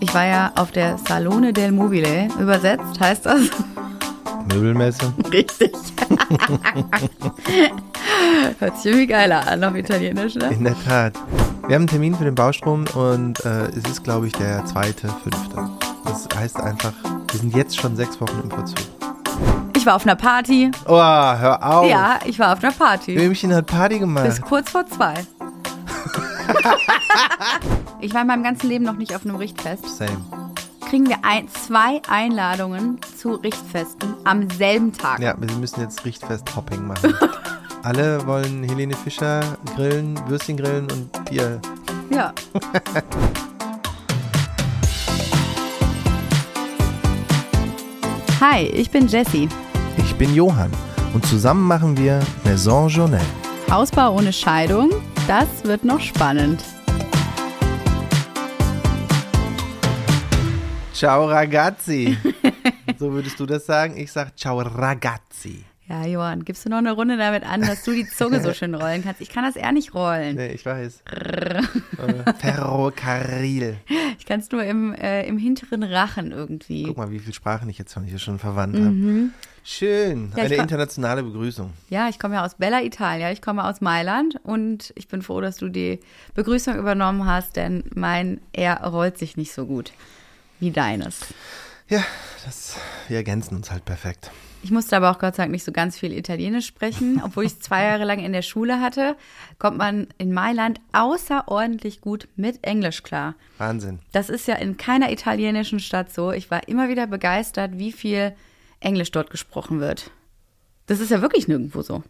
Ich war ja auf der Salone del Mobile. Übersetzt heißt das? Möbelmesse. Richtig. Hört sich irgendwie geiler an auf Italienisch, ne? In der Tat. Wir haben einen Termin für den Baustrom und äh, es ist, glaube ich, der zweite, fünfte. Das heißt einfach, wir sind jetzt schon sechs Wochen im Verzug. Ich war auf einer Party. Oh, hör auf. Ja, ich war auf einer Party. Ömchen hat Party Bis gemacht. kurz vor zwei. ich war in meinem ganzen Leben noch nicht auf einem Richtfest. Same. Kriegen wir ein, zwei Einladungen zu Richtfesten am selben Tag. Ja, wir müssen jetzt Richtfest-Hopping machen. Alle wollen Helene Fischer grillen, Würstchen grillen und Bier. ja. Hi, ich bin Jessie. Ich bin Johann und zusammen machen wir Maison Journal. Hausbau ohne Scheidung, das wird noch spannend. Ciao ragazzi. so würdest du das sagen? Ich sag ciao ragazzi. Ja, Johann, gibst du noch eine Runde damit an, dass du die Zunge so schön rollen kannst? Ich kann das eher nicht rollen. Nee, ich weiß. Ferrocarril. Ich kann es nur im, äh, im hinteren Rachen irgendwie. Guck mal, wie viele Sprachen ich jetzt schon hier schon verwandt habe. Schön. Mhm. Ja, Eine internationale Begrüßung. Ja, ich komme ja aus Bella Italia, ich komme aus Mailand und ich bin froh, dass du die Begrüßung übernommen hast, denn mein R rollt sich nicht so gut wie deines. Ja, das, wir ergänzen uns halt perfekt. Ich musste aber auch Gott sei Dank nicht so ganz viel Italienisch sprechen. Obwohl ich es zwei Jahre lang in der Schule hatte, kommt man in Mailand außerordentlich gut mit Englisch klar. Wahnsinn. Das ist ja in keiner italienischen Stadt so. Ich war immer wieder begeistert, wie viel Englisch dort gesprochen wird. Das ist ja wirklich nirgendwo so.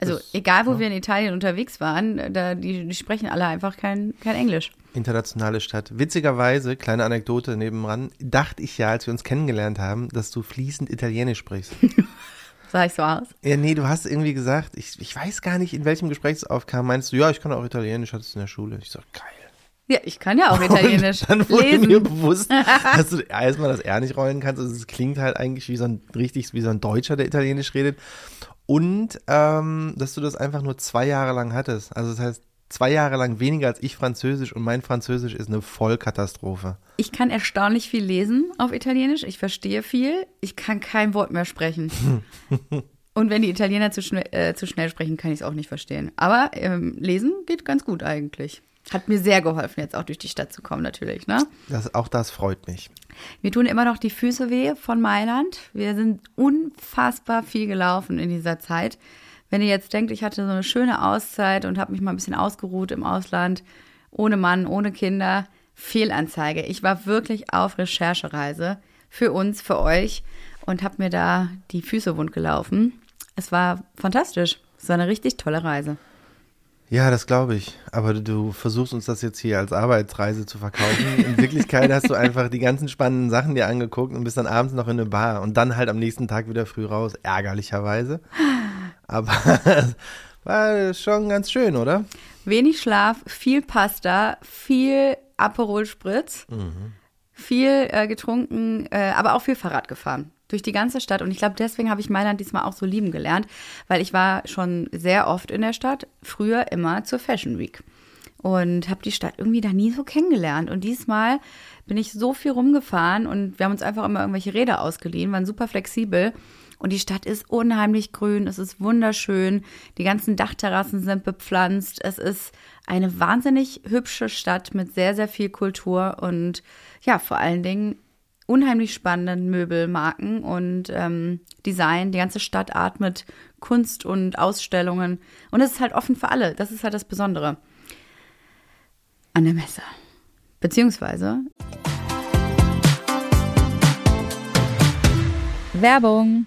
Also Das- egal, wo wir in Italien unterwegs waren, da, die, die sprechen alle einfach kein, kein Englisch. Internationale Stadt. Witzigerweise, kleine Anekdote nebenan, dachte ich ja, als wir uns kennengelernt haben, dass du fließend Italienisch sprichst. Sah ich so aus? ja, nee, du hast irgendwie gesagt, ich, ich weiß gar nicht, in welchem Gespräch es aufkam, meinst du, ja, ich kann auch Italienisch, hattest du in der Schule. Ich so, geil. Ja, ich kann ja auch Italienisch Und dann wurde lesen. mir bewusst, dass du erstmal das R nicht rollen kannst. Also es klingt halt eigentlich wie so ein richtig wie so ein Deutscher, der Italienisch redet. Und ähm, dass du das einfach nur zwei Jahre lang hattest. Also das heißt, zwei Jahre lang weniger als ich Französisch und mein Französisch ist eine Vollkatastrophe. Ich kann erstaunlich viel lesen auf Italienisch. Ich verstehe viel. Ich kann kein Wort mehr sprechen. Und wenn die Italiener zu, schnell, äh, zu schnell sprechen, kann ich es auch nicht verstehen. Aber ähm, lesen geht ganz gut eigentlich. Hat mir sehr geholfen, jetzt auch durch die Stadt zu kommen, natürlich. Ne? Das, auch das freut mich. Mir tun immer noch die Füße weh von Mailand. Wir sind unfassbar viel gelaufen in dieser Zeit. Wenn ihr jetzt denkt, ich hatte so eine schöne Auszeit und habe mich mal ein bisschen ausgeruht im Ausland, ohne Mann, ohne Kinder, Fehlanzeige. Ich war wirklich auf Recherchereise für uns, für euch und habe mir da die Füße wund gelaufen. Es war fantastisch. Es war eine richtig tolle Reise. Ja, das glaube ich. Aber du, du versuchst uns das jetzt hier als Arbeitsreise zu verkaufen. In Wirklichkeit hast du einfach die ganzen spannenden Sachen dir angeguckt und bist dann abends noch in eine Bar und dann halt am nächsten Tag wieder früh raus, ärgerlicherweise. Aber war schon ganz schön, oder? Wenig Schlaf, viel Pasta, viel Aperol Spritz, viel äh, getrunken, äh, aber auch viel Fahrrad gefahren. Durch die ganze Stadt. Und ich glaube, deswegen habe ich Mailand diesmal auch so lieben gelernt, weil ich war schon sehr oft in der Stadt, früher immer zur Fashion Week. Und habe die Stadt irgendwie da nie so kennengelernt. Und diesmal bin ich so viel rumgefahren und wir haben uns einfach immer irgendwelche Räder ausgeliehen, waren super flexibel. Und die Stadt ist unheimlich grün, es ist wunderschön, die ganzen Dachterrassen sind bepflanzt, es ist eine wahnsinnig hübsche Stadt mit sehr, sehr viel Kultur und ja, vor allen Dingen unheimlich spannenden Möbelmarken und ähm, Design. Die ganze Stadt atmet Kunst und Ausstellungen und es ist halt offen für alle. Das ist halt das Besondere an der Messe. Beziehungsweise Werbung.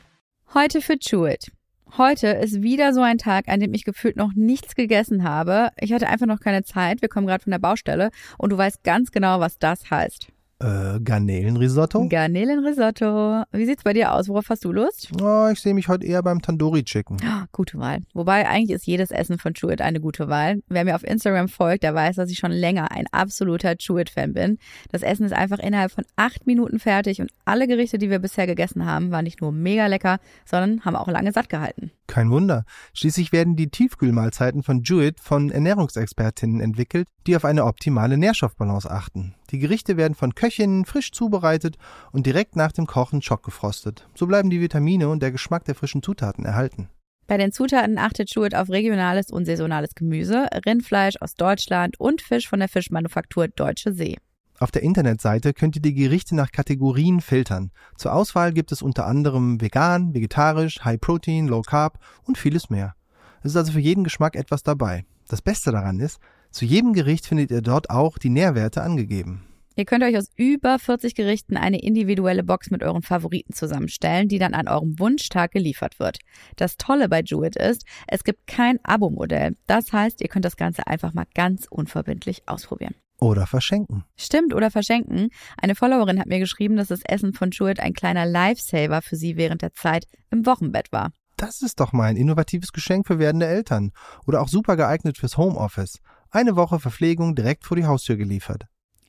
Heute für Chewit. Heute ist wieder so ein Tag, an dem ich gefühlt noch nichts gegessen habe. Ich hatte einfach noch keine Zeit. Wir kommen gerade von der Baustelle und du weißt ganz genau, was das heißt. Äh, Garnelenrisotto? Garnelenrisotto. Wie sieht's bei dir aus? Worauf hast du Lust? Oh, ich sehe mich heute eher beim Tandoori Chicken. Ah, Gute Wahl. Wobei eigentlich ist jedes Essen von Chewit eine gute Wahl. Wer mir auf Instagram folgt, der weiß, dass ich schon länger ein absoluter Chewit-Fan bin. Das Essen ist einfach innerhalb von acht Minuten fertig und alle Gerichte, die wir bisher gegessen haben, waren nicht nur mega lecker, sondern haben auch lange satt gehalten. Kein Wunder. Schließlich werden die Tiefkühlmahlzeiten von Jewett von Ernährungsexpertinnen entwickelt, die auf eine optimale Nährstoffbalance achten. Die Gerichte werden von Köchinnen frisch zubereitet und direkt nach dem Kochen schockgefrostet. So bleiben die Vitamine und der Geschmack der frischen Zutaten erhalten. Bei den Zutaten achtet Jewett auf regionales und saisonales Gemüse, Rindfleisch aus Deutschland und Fisch von der Fischmanufaktur Deutsche See. Auf der Internetseite könnt ihr die Gerichte nach Kategorien filtern. Zur Auswahl gibt es unter anderem vegan, vegetarisch, High Protein, Low Carb und vieles mehr. Es ist also für jeden Geschmack etwas dabei. Das Beste daran ist, zu jedem Gericht findet ihr dort auch die Nährwerte angegeben. Ihr könnt euch aus über 40 Gerichten eine individuelle Box mit euren Favoriten zusammenstellen, die dann an eurem Wunschtag geliefert wird. Das Tolle bei Jewett ist, es gibt kein Abo-Modell. Das heißt, ihr könnt das Ganze einfach mal ganz unverbindlich ausprobieren. Oder verschenken. Stimmt, oder verschenken. Eine Followerin hat mir geschrieben, dass das Essen von Jewett ein kleiner Lifesaver für sie während der Zeit im Wochenbett war. Das ist doch mal ein innovatives Geschenk für werdende Eltern. Oder auch super geeignet fürs Homeoffice. Eine Woche Verpflegung direkt vor die Haustür geliefert.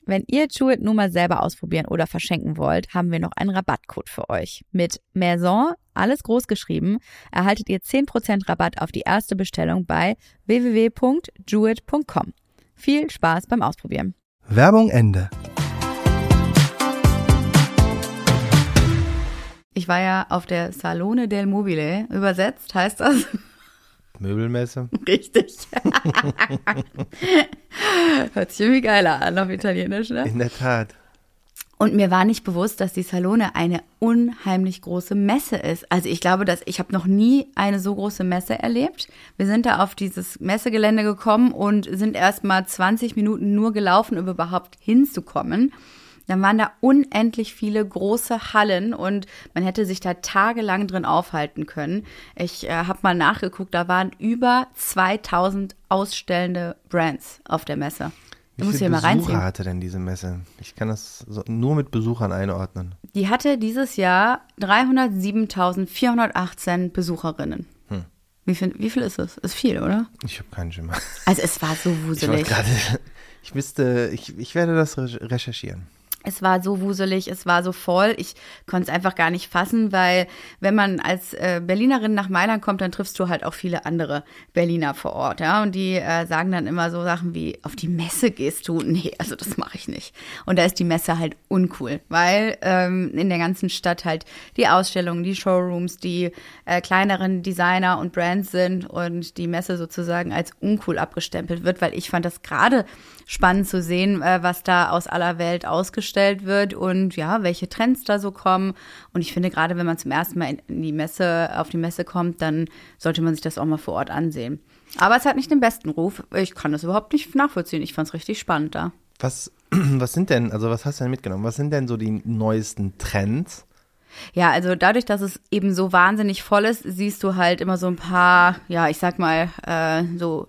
Wenn ihr Jewett nun mal selber ausprobieren oder verschenken wollt, haben wir noch einen Rabattcode für euch. Mit Maison, alles groß geschrieben, erhaltet ihr 10% Rabatt auf die erste Bestellung bei www.jewett.com. Viel Spaß beim Ausprobieren. Werbung Ende. Ich war ja auf der Salone del Mobile. Übersetzt heißt das Möbelmesse. richtig. Hört sich irgendwie geiler an auf Italienisch, ne? In der Tat. Und mir war nicht bewusst, dass die Salone eine unheimlich große Messe ist. Also ich glaube, dass ich habe noch nie eine so große Messe erlebt. Wir sind da auf dieses Messegelände gekommen und sind erst mal 20 Minuten nur gelaufen, um überhaupt hinzukommen. Dann waren da unendlich viele große Hallen und man hätte sich da tagelang drin aufhalten können. Ich äh, habe mal nachgeguckt, da waren über 2000 ausstellende Brands auf der Messe. Wie viele Besucher hatte denn diese Messe? Ich kann das so nur mit Besuchern einordnen. Die hatte dieses Jahr 307.418 Besucherinnen. Hm. Wie, viel, wie viel ist es? Ist viel, oder? Ich habe keinen Schimmer. Also es war so wuselig. Ich, grade, ich müsste, ich, ich werde das recherchieren. Es war so wuselig, es war so voll. Ich konnte es einfach gar nicht fassen, weil wenn man als äh, Berlinerin nach Mailand kommt, dann triffst du halt auch viele andere Berliner vor Ort, ja. Und die äh, sagen dann immer so Sachen wie, auf die Messe gehst du? Nee, also das mache ich nicht. Und da ist die Messe halt uncool, weil ähm, in der ganzen Stadt halt die Ausstellungen, die Showrooms, die äh, kleineren Designer und Brands sind und die Messe sozusagen als uncool abgestempelt wird, weil ich fand das gerade spannend zu sehen, äh, was da aus aller Welt ausgestellt wird und ja, welche Trends da so kommen. Und ich finde, gerade wenn man zum ersten Mal in die Messe, auf die Messe kommt, dann sollte man sich das auch mal vor Ort ansehen. Aber es hat nicht den besten Ruf. Ich kann das überhaupt nicht nachvollziehen. Ich fand es richtig spannend da. Was, was sind denn, also was hast du denn mitgenommen? Was sind denn so die neuesten Trends? Ja, also dadurch, dass es eben so wahnsinnig voll ist, siehst du halt immer so ein paar, ja, ich sag mal, äh, so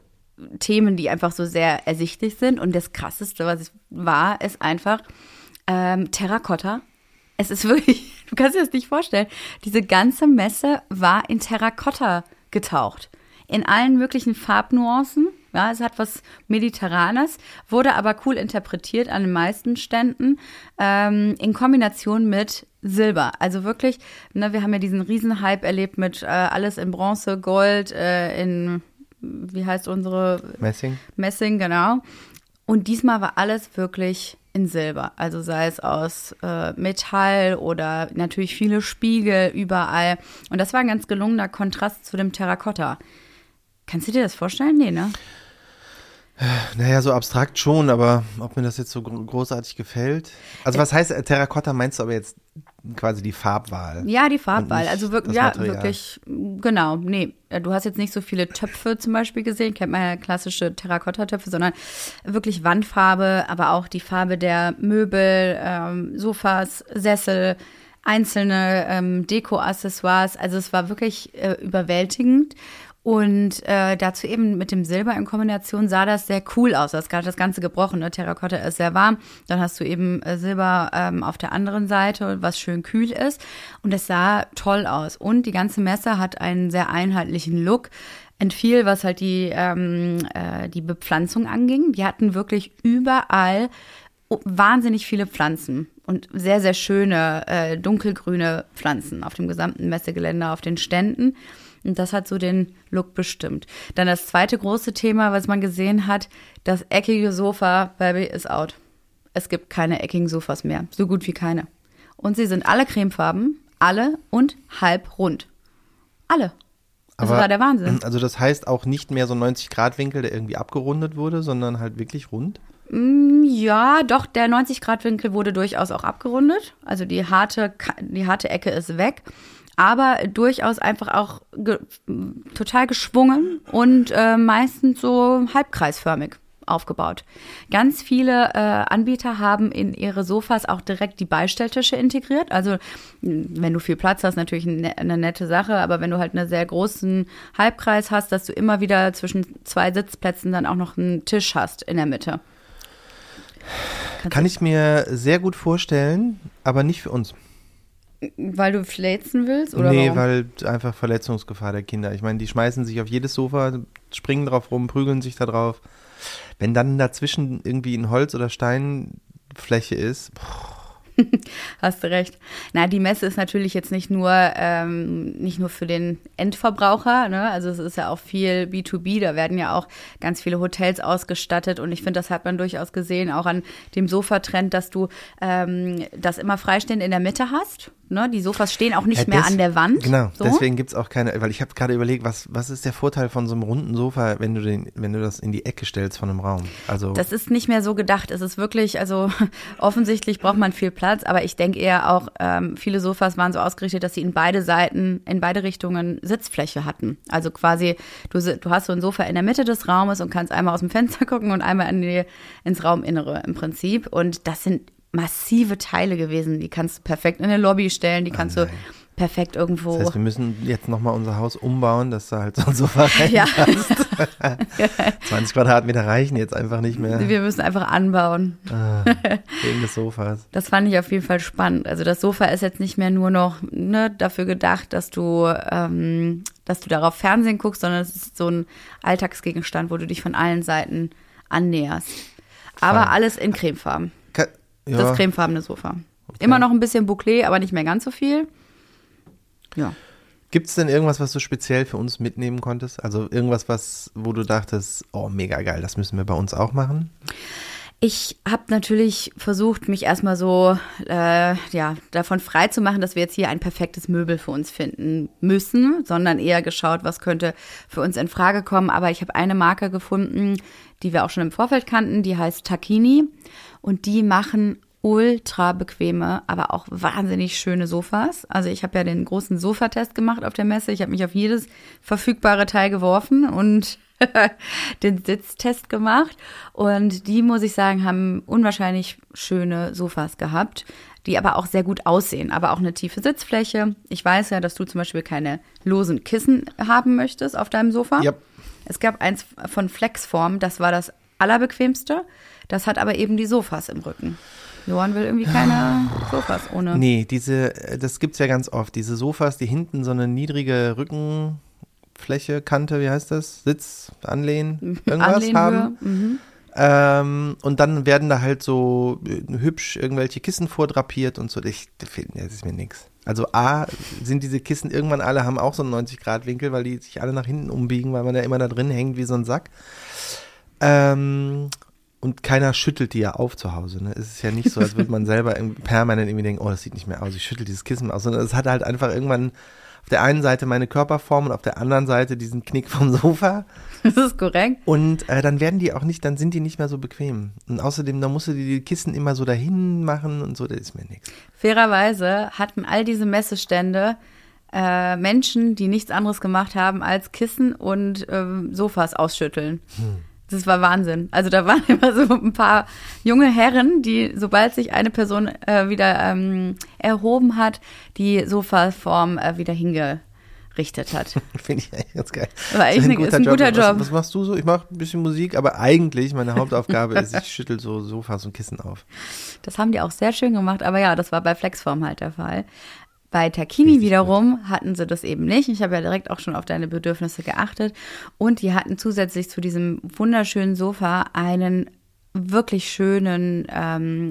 Themen, die einfach so sehr ersichtlich sind. Und das Krasseste, was war, ist einfach ähm, Terrakotta. Es ist wirklich, du kannst dir das nicht vorstellen, diese ganze Messe war in Terrakotta getaucht. In allen möglichen Farbnuancen. Ja, es hat was Mediterranes, wurde aber cool interpretiert an den meisten Ständen ähm, in Kombination mit Silber. Also wirklich, ne, wir haben ja diesen Riesenhype erlebt mit äh, alles in Bronze, Gold, äh, in wie heißt unsere? Messing. Messing, genau. Und diesmal war alles wirklich in Silber. Also sei es aus äh, Metall oder natürlich viele Spiegel überall. Und das war ein ganz gelungener Kontrast zu dem Terrakotta. Kannst du dir das vorstellen? Nee, ne? Naja, so abstrakt schon, aber ob mir das jetzt so großartig gefällt. Also was heißt äh, Terrakotta, meinst du aber jetzt quasi die Farbwahl? Ja, die Farbwahl. Also wirklich, ja, wirklich, genau. Nee, äh, du hast jetzt nicht so viele Töpfe zum Beispiel gesehen, kennt man ja klassische Terrakotta-Töpfe, sondern wirklich Wandfarbe, aber auch die Farbe der Möbel, ähm, Sofas, Sessel, einzelne ähm, Deko-Accessoires. Also es war wirklich äh, überwältigend. Und äh, dazu eben mit dem Silber in Kombination sah das sehr cool aus. Das das Ganze gebrochen. Ne? Terrakotta ist sehr warm. Dann hast du eben äh, Silber ähm, auf der anderen Seite, was schön kühl ist. Und es sah toll aus. Und die ganze Messe hat einen sehr einheitlichen Look entfiel, was halt die, ähm, äh, die Bepflanzung anging. Die hatten wirklich überall wahnsinnig viele Pflanzen und sehr, sehr schöne äh, dunkelgrüne Pflanzen auf dem gesamten Messegelände, auf den Ständen. Und das hat so den Look bestimmt. Dann das zweite große Thema, was man gesehen hat, das eckige Sofa, Baby is out. es gibt keine eckigen Sofas mehr. So gut wie keine. Und sie sind alle cremefarben, alle und halb rund. Alle. Das Aber- war der Wahnsinn. Also das heißt auch nicht mehr so ein 90-Grad-Winkel, der irgendwie abgerundet wurde, sondern halt wirklich rund. Ja, doch, der 90-Grad-Winkel wurde durchaus auch abgerundet. Also die harte, die harte Ecke ist weg. Aber durchaus einfach auch ge total geschwungen und äh, meistens so halbkreisförmig aufgebaut. Ganz viele äh, Anbieter haben in ihre Sofas auch direkt die Beistelltische integriert. Also wenn du viel Platz hast, natürlich eine, eine nette Sache, aber wenn du halt einen sehr großen Halbkreis hast, dass du immer wieder zwischen zwei Sitzplätzen dann auch noch einen Tisch hast in der Mitte. Kann ich mir sehr gut vorstellen, aber nicht für uns. Weil du fläzen willst? Oder nee, warum? weil einfach Verletzungsgefahr der Kinder. Ich meine, die schmeißen sich auf jedes Sofa, springen drauf rum, prügeln sich da drauf. Wenn dann dazwischen irgendwie ein Holz- oder Steinfläche ist, Hast du recht. Na, die Messe ist natürlich jetzt nicht nur, ähm, nicht nur für den Endverbraucher, ne? Also es ist ja auch viel B2B, da werden ja auch ganz viele Hotels ausgestattet und ich finde, das hat man durchaus gesehen, auch an dem Sofatrend, dass du ähm, das immer freistehend in der Mitte hast. Ne? Die Sofas stehen auch nicht Ja, mehr an der Wand. Genau, so. deswegen gibt's auch keine, weil ich habe gerade überlegt, was, was ist der Vorteil von so einem runden Sofa, wenn du, den, wenn du das in die Ecke stellst von einem Raum? Also Das ist nicht mehr so gedacht. Es ist wirklich, also offensichtlich braucht man viel Platz, aber ich denke eher auch, ähm, viele Sofas waren so ausgerichtet, dass sie in beide Seiten, in beide Richtungen Sitzfläche hatten. Also quasi, du, du hast so ein Sofa in der Mitte des Raumes und kannst einmal aus dem Fenster gucken und einmal in die, ins Rauminnere im Prinzip. Und das sind massive Teile gewesen. Die kannst du perfekt in eine Lobby stellen, die kannst du perfekt irgendwo. das heißt, wir müssen jetzt nochmal unser Haus umbauen, dass da halt so ein Sofa ja, reinpasst. 20 Quadratmeter reichen jetzt einfach nicht mehr wir müssen einfach anbauen. wegen des Sofas. Das fand ich auf jeden Fall spannend. Also das Sofa ist jetzt nicht mehr nur noch ne, dafür gedacht, dass du, ähm, dass du darauf Fernsehen guckst, sondern es ist so ein Alltagsgegenstand, wo du dich von allen Seiten annäherst. Aber alles in cremefarben. Ja, Das cremefarbene Sofa. Immer noch ein bisschen Bouclé, aber nicht mehr ganz so viel. Ja. Gibt es denn irgendwas, was du speziell für uns mitnehmen konntest? Also irgendwas, was, wo du dachtest, oh, mega geil, das müssen wir bei uns auch machen? Ich habe natürlich versucht, mich erstmal so äh, ja, davon frei zu machen, dass wir jetzt hier ein perfektes Möbel für uns finden müssen, sondern eher geschaut, was könnte für uns in Frage kommen. Aber ich habe eine Marke gefunden, die wir auch schon im Vorfeld kannten, die heißt Takini und die machen ultra bequeme, aber auch wahnsinnig schöne Sofas. Also ich habe ja den großen Sofatest gemacht auf der Messe. Ich habe mich auf jedes verfügbare Teil geworfen und den Sitztest gemacht. Und die, muss ich sagen, haben unwahrscheinlich schöne Sofas gehabt, die aber auch sehr gut aussehen, aber auch eine tiefe Sitzfläche. Ich weiß ja, dass du zum Beispiel keine losen Kissen haben möchtest auf deinem Sofa. Ja. Es gab eins von Flexform, das war das allerbequemste. Das hat aber eben die Sofas im Rücken. Johann will irgendwie keine Sofas ohne. Nee, diese, äh, das gibt's ja ganz oft. Diese Sofas, die hinten so eine niedrige Rückenfläche, Kante, wie heißt das? Sitz, Anlehnen, irgendwas Anlehnhöhe. haben. Mhm. Ähm, und dann werden da halt so äh, hübsch irgendwelche Kissen vordrapiert und so. Ich, das ist mir nix. Also A, sind diese Kissen irgendwann alle, haben auch so einen 90-Grad-Winkel, weil die sich alle nach hinten umbiegen, weil man da immer da drin hängt wie so ein Sack. Ähm, und keiner schüttelt die ja auf zu Hause. Ne? Es ist ja nicht so, als würde man selber permanent irgendwie denken, oh, das sieht nicht mehr aus, ich schüttel dieses Kissen aus, sondern es hat halt einfach irgendwann auf der einen Seite meine Körperform und auf der anderen Seite diesen Knick vom Sofa. Das ist korrekt. Und äh, dann werden die auch nicht, dann sind die nicht mehr so bequem. Und außerdem, dann musst du die, die Kissen immer so dahin machen und so, das ist mir nichts. Fairerweise hatten all diese Messestände äh, Menschen, die nichts anderes gemacht haben als Kissen und ähm, Sofas ausschütteln. Das war Wahnsinn. Also da waren immer so ein paar junge Herren, die, sobald sich eine Person äh, wieder ähm, erhoben hat, die Sofaform äh, wieder hingerichtet hat. Finde ich eigentlich ganz geil. War echt Ist ne- ist ein guter Job. Was, was machst du so? Ich mache ein bisschen Musik, aber eigentlich meine Hauptaufgabe ist, ich schüttel so Sofas und Kissen auf. Das haben die auch sehr schön gemacht, aber ja, das war bei Flexform halt der Fall. Bei Takini wiederum hatten sie das eben nicht. Ich habe ja direkt auch schon auf deine Bedürfnisse geachtet. Und die hatten zusätzlich zu diesem wunderschönen Sofa einen wirklich schönen ähm,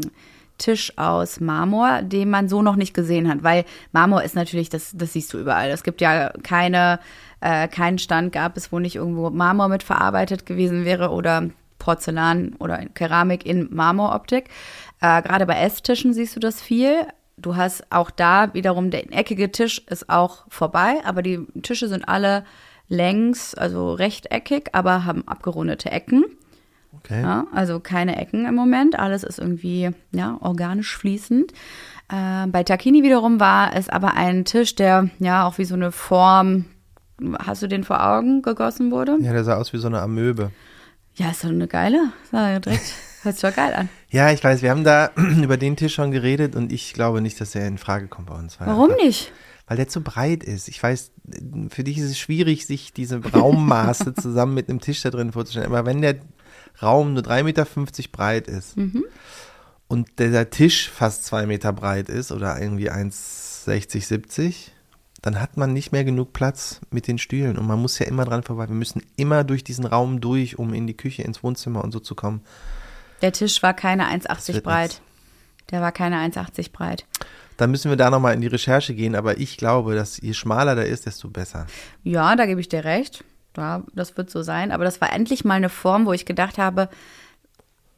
Tisch aus Marmor, den man so noch nicht gesehen hat, weil Marmor ist natürlich, das, das siehst du überall. Es gibt ja keine, äh, keinen Stand gab es, wo nicht irgendwo Marmor mit verarbeitet gewesen wäre oder Porzellan oder Keramik in Marmoroptik. Äh, Gerade bei Esstischen siehst du das viel. Du hast auch da wiederum, der eckige Tisch ist auch vorbei, aber die Tische sind alle längs, also rechteckig, aber haben abgerundete Ecken. Okay. Ja, also keine Ecken im Moment. Alles ist irgendwie ja, organisch fließend. Äh, bei Takini wiederum war es aber ein Tisch, der ja auch wie so eine Form, hast du den vor Augen gegossen wurde? Ja, der sah aus wie so eine Amöbe. Ja, ist doch eine geile. Sah ja direkt, hört sich doch geil an. Ja, ich weiß, wir haben da über den Tisch schon geredet und ich glaube nicht, dass er in Frage kommt bei uns. Warum einfach- nicht? Weil der zu breit ist. Ich weiß, für dich ist es schwierig, sich diese Raummaße zusammen mit einem Tisch da drin vorzustellen. Aber wenn der Raum nur 3,50 Meter breit ist und der Tisch fast 2 Meter breit ist oder irgendwie 1,60, 70, dann hat man nicht mehr genug Platz mit den Stühlen und man muss ja immer dran vorbei. Wir müssen immer durch diesen Raum durch, um in die Küche, ins Wohnzimmer und so zu kommen. Der Tisch war keine 1,80 wird breit. Der war keine 1,80 breit. Dann müssen wir da nochmal in die Recherche gehen, aber ich glaube, dass je schmaler der ist, desto besser. Ja, da gebe ich dir recht. Ja, das wird so sein. Aber das war endlich mal eine Form, wo ich gedacht habe,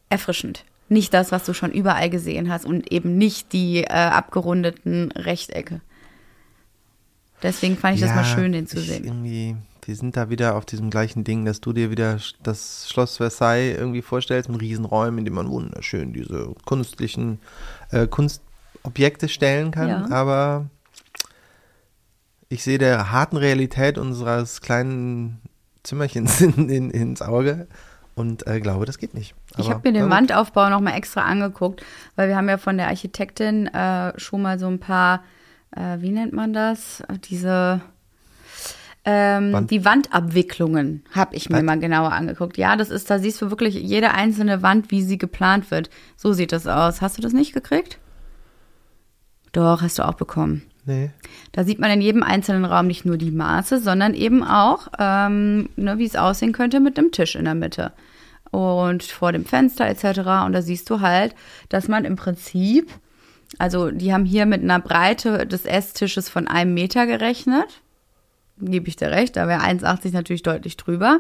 erfrischend. Nicht das, was du schon überall gesehen hast und eben nicht die äh, abgerundeten Rechtecke. Deswegen fand ich das mal schön, den zu ich sehen. Irgendwie, wir sind da wieder auf diesem gleichen Ding, dass du dir wieder das Schloss Versailles irgendwie vorstellst mit Riesenräumen, in dem man wunderschön diese kunstlichen äh, Kunstobjekte stellen kann. Ja. Aber ich sehe der harten Realität unseres kleinen Zimmerchens in, in, ins Auge und äh, glaube, das geht nicht. Ich Aber- habe mir den. Wandaufbau nochmal extra angeguckt, weil wir haben ja von der Architektin äh, schon mal so ein paar, äh, wie nennt man das? Diese ähm, Wand- die Wandabwicklungen habe ich mir Was? mal genauer angeguckt. Ja, das ist, da siehst du wirklich jede einzelne Wand, wie sie geplant wird. So sieht das aus. Hast du das nicht gekriegt? Doch, hast du auch bekommen. Nee. Da sieht man in jedem einzelnen Raum nicht nur die Maße, sondern eben auch, ähm, ne, wie es aussehen könnte mit einem Tisch in der Mitte und vor dem Fenster etc. Und da siehst du halt, dass man im Prinzip, also die haben hier mit einer Breite des Esstisches von einem Meter gerechnet. Gebe ich dir recht, da wäre 1,80 natürlich deutlich drüber.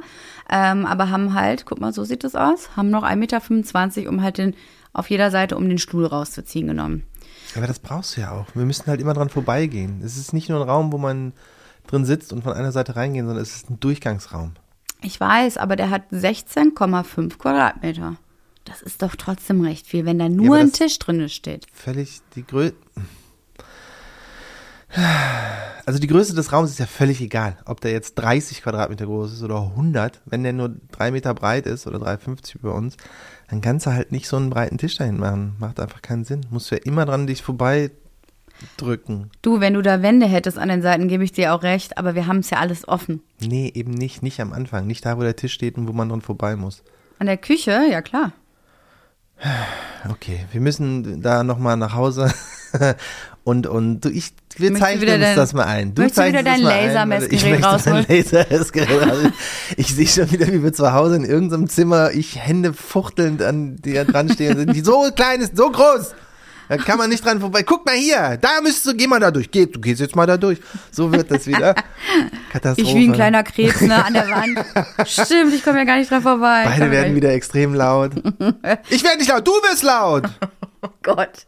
Ähm, aber haben halt, guck mal, so sieht das aus, haben noch 1,25 Meter, um halt den, auf jeder Seite, um den Stuhl rauszuziehen genommen. Aber das brauchst du ja auch. Wir müssen halt immer dran vorbeigehen. Es ist nicht nur ein Raum, wo man drin sitzt und von einer Seite reingehen, sondern es ist ein Durchgangsraum. Ich weiß, aber der hat 16,5 Quadratmeter. Das ist doch trotzdem recht viel, wenn da nur aber ein Tisch drin steht. Völlig die Größe. Also die Größe des Raums ist ja völlig egal, ob der jetzt 30 Quadratmeter groß ist oder 100. Wenn der nur drei Meter breit ist oder 3,50 bei uns, dann kannst du halt nicht so einen breiten Tisch dahin machen. Macht einfach keinen Sinn. Musst du ja immer dran dich vorbei drücken. Du, wenn du da Wände hättest an den Seiten, gebe ich dir auch recht, aber wir haben es ja alles offen. Nee, eben nicht. Nicht am Anfang. Nicht da, wo der Tisch steht und wo man dran vorbei muss. An der Küche, ja klar. Okay, wir müssen da nochmal nach Hause. und, und du, ich, wir Möchtest zeichnen wieder uns dein- das mal ein. Du wieder zeichnest das dein Lasermessgerät rausholen? Rausholen. ich sehe schon wieder, wie wir zu Hause in irgendeinem Zimmer, ich Hände fuchtelnd an da dran stehen. sind. Die so klein ist, so groß. Da kann man nicht dran vorbei. Guck mal hier, da müsstest du, geh mal da durch. Geh, du gehst jetzt mal da durch. So wird das wieder. Katastrophe. Ich wie ein kleiner Krebs ne, an der Wand. Stimmt, ich komme ja gar nicht dran vorbei. Beide werden wieder extrem laut. Ich werde nicht laut, du wirst laut. Oh Gott.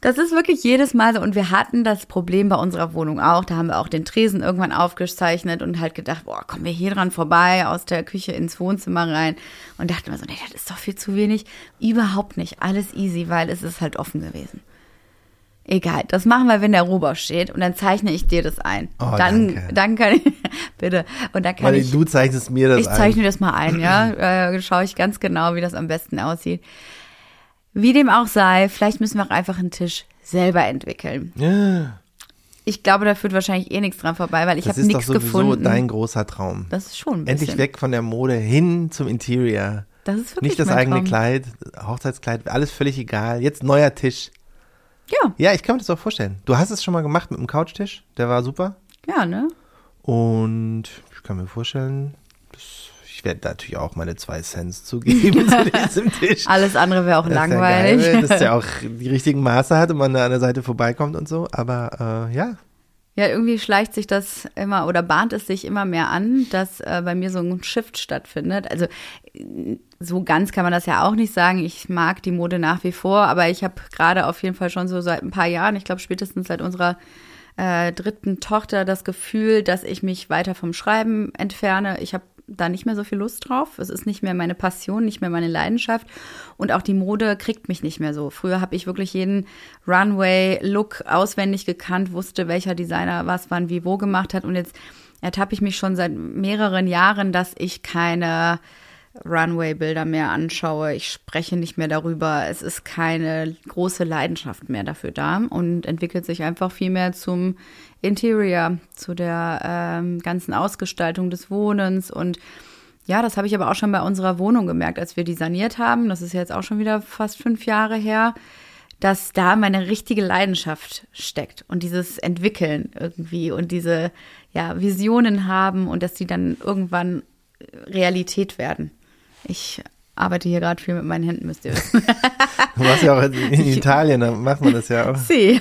Das ist wirklich jedes Mal so. Und wir hatten das Problem bei unserer Wohnung auch. Da haben wir auch den Tresen irgendwann aufgezeichnet und halt gedacht, boah, kommen wir hier dran vorbei, aus der Küche ins Wohnzimmer rein. Und dachten wir so, nee, das ist doch viel zu wenig. Überhaupt nicht. Alles easy, weil es ist halt offen gewesen. Egal, das machen wir, wenn der Rober steht und dann zeichne ich dir das ein. Oh, dann, danke. dann kann ich, bitte, und dann kann Weil ich, du zeichnest mir das ich ein. zeichne das mal ein, ja. Äh, schaue ich ganz genau, wie das am besten aussieht. Wie dem auch sei, vielleicht müssen wir auch einfach einen Tisch selber entwickeln. Ja. Ich glaube, da führt wahrscheinlich eh nichts dran vorbei, weil ich Das habe ist doch nichts sowieso gefunden. dein großer Traum. das ist schon ein bisschen. Endlich weg von der Mode hin zum Interior. Das ist wirklich Nicht das eigene Traum. Kleid, Hochzeitskleid, alles völlig egal. Jetzt neuer Tisch. Ja, Ja, ich kann mir das auch vorstellen. Du hast es schon mal gemacht mit dem Couchtisch, der war super. ja, ne? Und ich kann mir vorstellen, das, werde natürlich auch meine zwei Cents zugeben zu diesem Tisch. Alles andere wäre auch Das ist ja langweilig. geil, dass der auch die richtigen Maße hat und man da an der Seite vorbeikommt und so. Aber äh, ja, Ja, irgendwie schleicht sich das immer oder bahnt es sich immer mehr an, dass äh, bei mir so ein Shift stattfindet. Also so ganz kann man das ja auch nicht sagen. Ich mag die Mode nach wie vor, aber ich habe gerade auf jeden Fall schon so seit ein paar Jahren, ich glaube spätestens seit unserer äh, dritten Tochter, das Gefühl, dass ich mich weiter vom Schreiben entferne. Ich habe da nicht mehr so viel Lust drauf. Es ist nicht mehr meine Passion, nicht mehr meine Leidenschaft. Und auch die Mode kriegt mich nicht mehr so. Früher habe ich wirklich jeden Runway-Look auswendig gekannt, wusste, welcher Designer was, wann, wie, wo gemacht hat. Und jetzt ertappe ich mich schon seit mehreren Jahren, dass ich keine Runway-Bilder mehr anschaue. Ich spreche nicht mehr darüber. Es ist keine große Leidenschaft mehr dafür da und entwickelt sich einfach viel mehr zum Interior, zu der ähm, ganzen Ausgestaltung des Wohnens. Und ja, das habe ich aber auch schon bei unserer Wohnung gemerkt, als wir die saniert haben. Das ist jetzt auch schon wieder fast fünf Jahre her dass da meine richtige Leidenschaft steckt und dieses Entwickeln irgendwie und diese ja, Visionen haben und dass die dann irgendwann Realität werden. Ich arbeite hier gerade viel mit meinen Händen, müsst ihr wissen. du warst ja auch in Italien, da macht man das ja auch. Sie.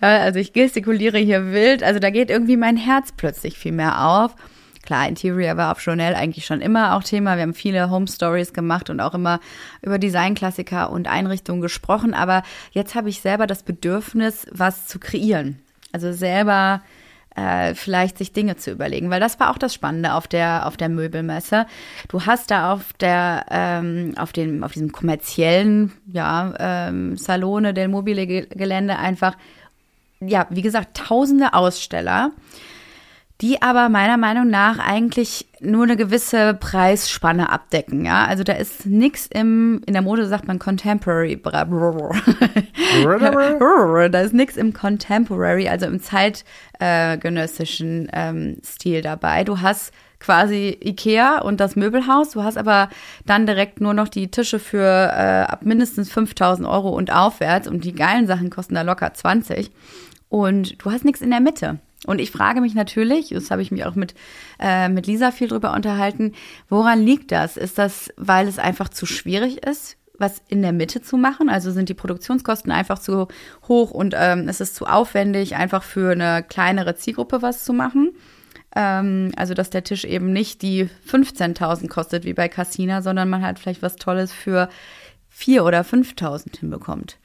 Ja, also ich gestikuliere hier wild. Also da geht irgendwie mein Herz plötzlich viel mehr auf. Klar, Interior war auf Chanel eigentlich schon immer auch Thema. Wir haben viele Home Stories gemacht und auch immer über Designklassiker und Einrichtungen gesprochen. Aber jetzt habe ich selber das Bedürfnis, was zu kreieren. Also selber äh, vielleicht sich Dinge zu überlegen, weil das war auch das Spannende auf der auf der Möbelmesse. Du hast da auf der ähm, auf dem auf diesem kommerziellen ja ähm, Salone del Mobile Gelände einfach ja wie gesagt Tausende Aussteller die aber meiner Meinung nach eigentlich nur eine gewisse Preisspanne abdecken, ja. Also da ist nichts im, in der Mode sagt man Contemporary. da ist nichts im Contemporary, also im zeitgenössischen ähm, Stil dabei. Du hast quasi Ikea und das Möbelhaus. Du hast aber dann direkt nur noch die Tische für äh, ab mindestens 5000 Euro und aufwärts und die geilen Sachen kosten da locker 20. Und du hast nichts in der Mitte. Und ich frage mich natürlich, das habe ich mich auch mit, äh, mit Lisa viel drüber unterhalten, woran liegt das? Ist das, weil es einfach zu schwierig ist, was in der Mitte zu machen? Also sind die Produktionskosten einfach zu hoch und ähm, es ist zu aufwendig, einfach für eine kleinere Zielgruppe was zu machen? Ähm, also, dass der Tisch eben nicht die 15.000 kostet wie bei Cassina, sondern man halt vielleicht was Tolles für 4.000 oder 5.000 hinbekommt.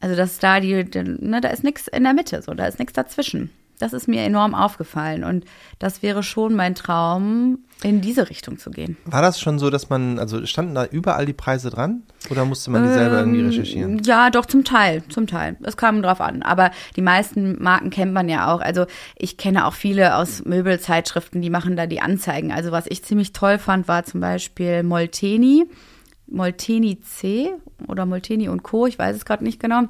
Also, dass da die, ne, da ist nichts in der Mitte, so, da ist nichts dazwischen. Das ist mir enorm aufgefallen und das wäre schon mein Traum, in diese Richtung zu gehen. War das schon so, dass man, also standen da überall die Preise dran oder musste man die ähm, selber irgendwie recherchieren? Ja, doch zum Teil, zum Teil. Es kam drauf an. Aber die meisten Marken kennt man ja auch. Also ich kenne auch viele aus Möbelzeitschriften, die machen da die Anzeigen. Also was ich ziemlich toll fand, war zum Beispiel Molteni, Molteni C oder Molteni und Co. Ich weiß es gerade nicht genau.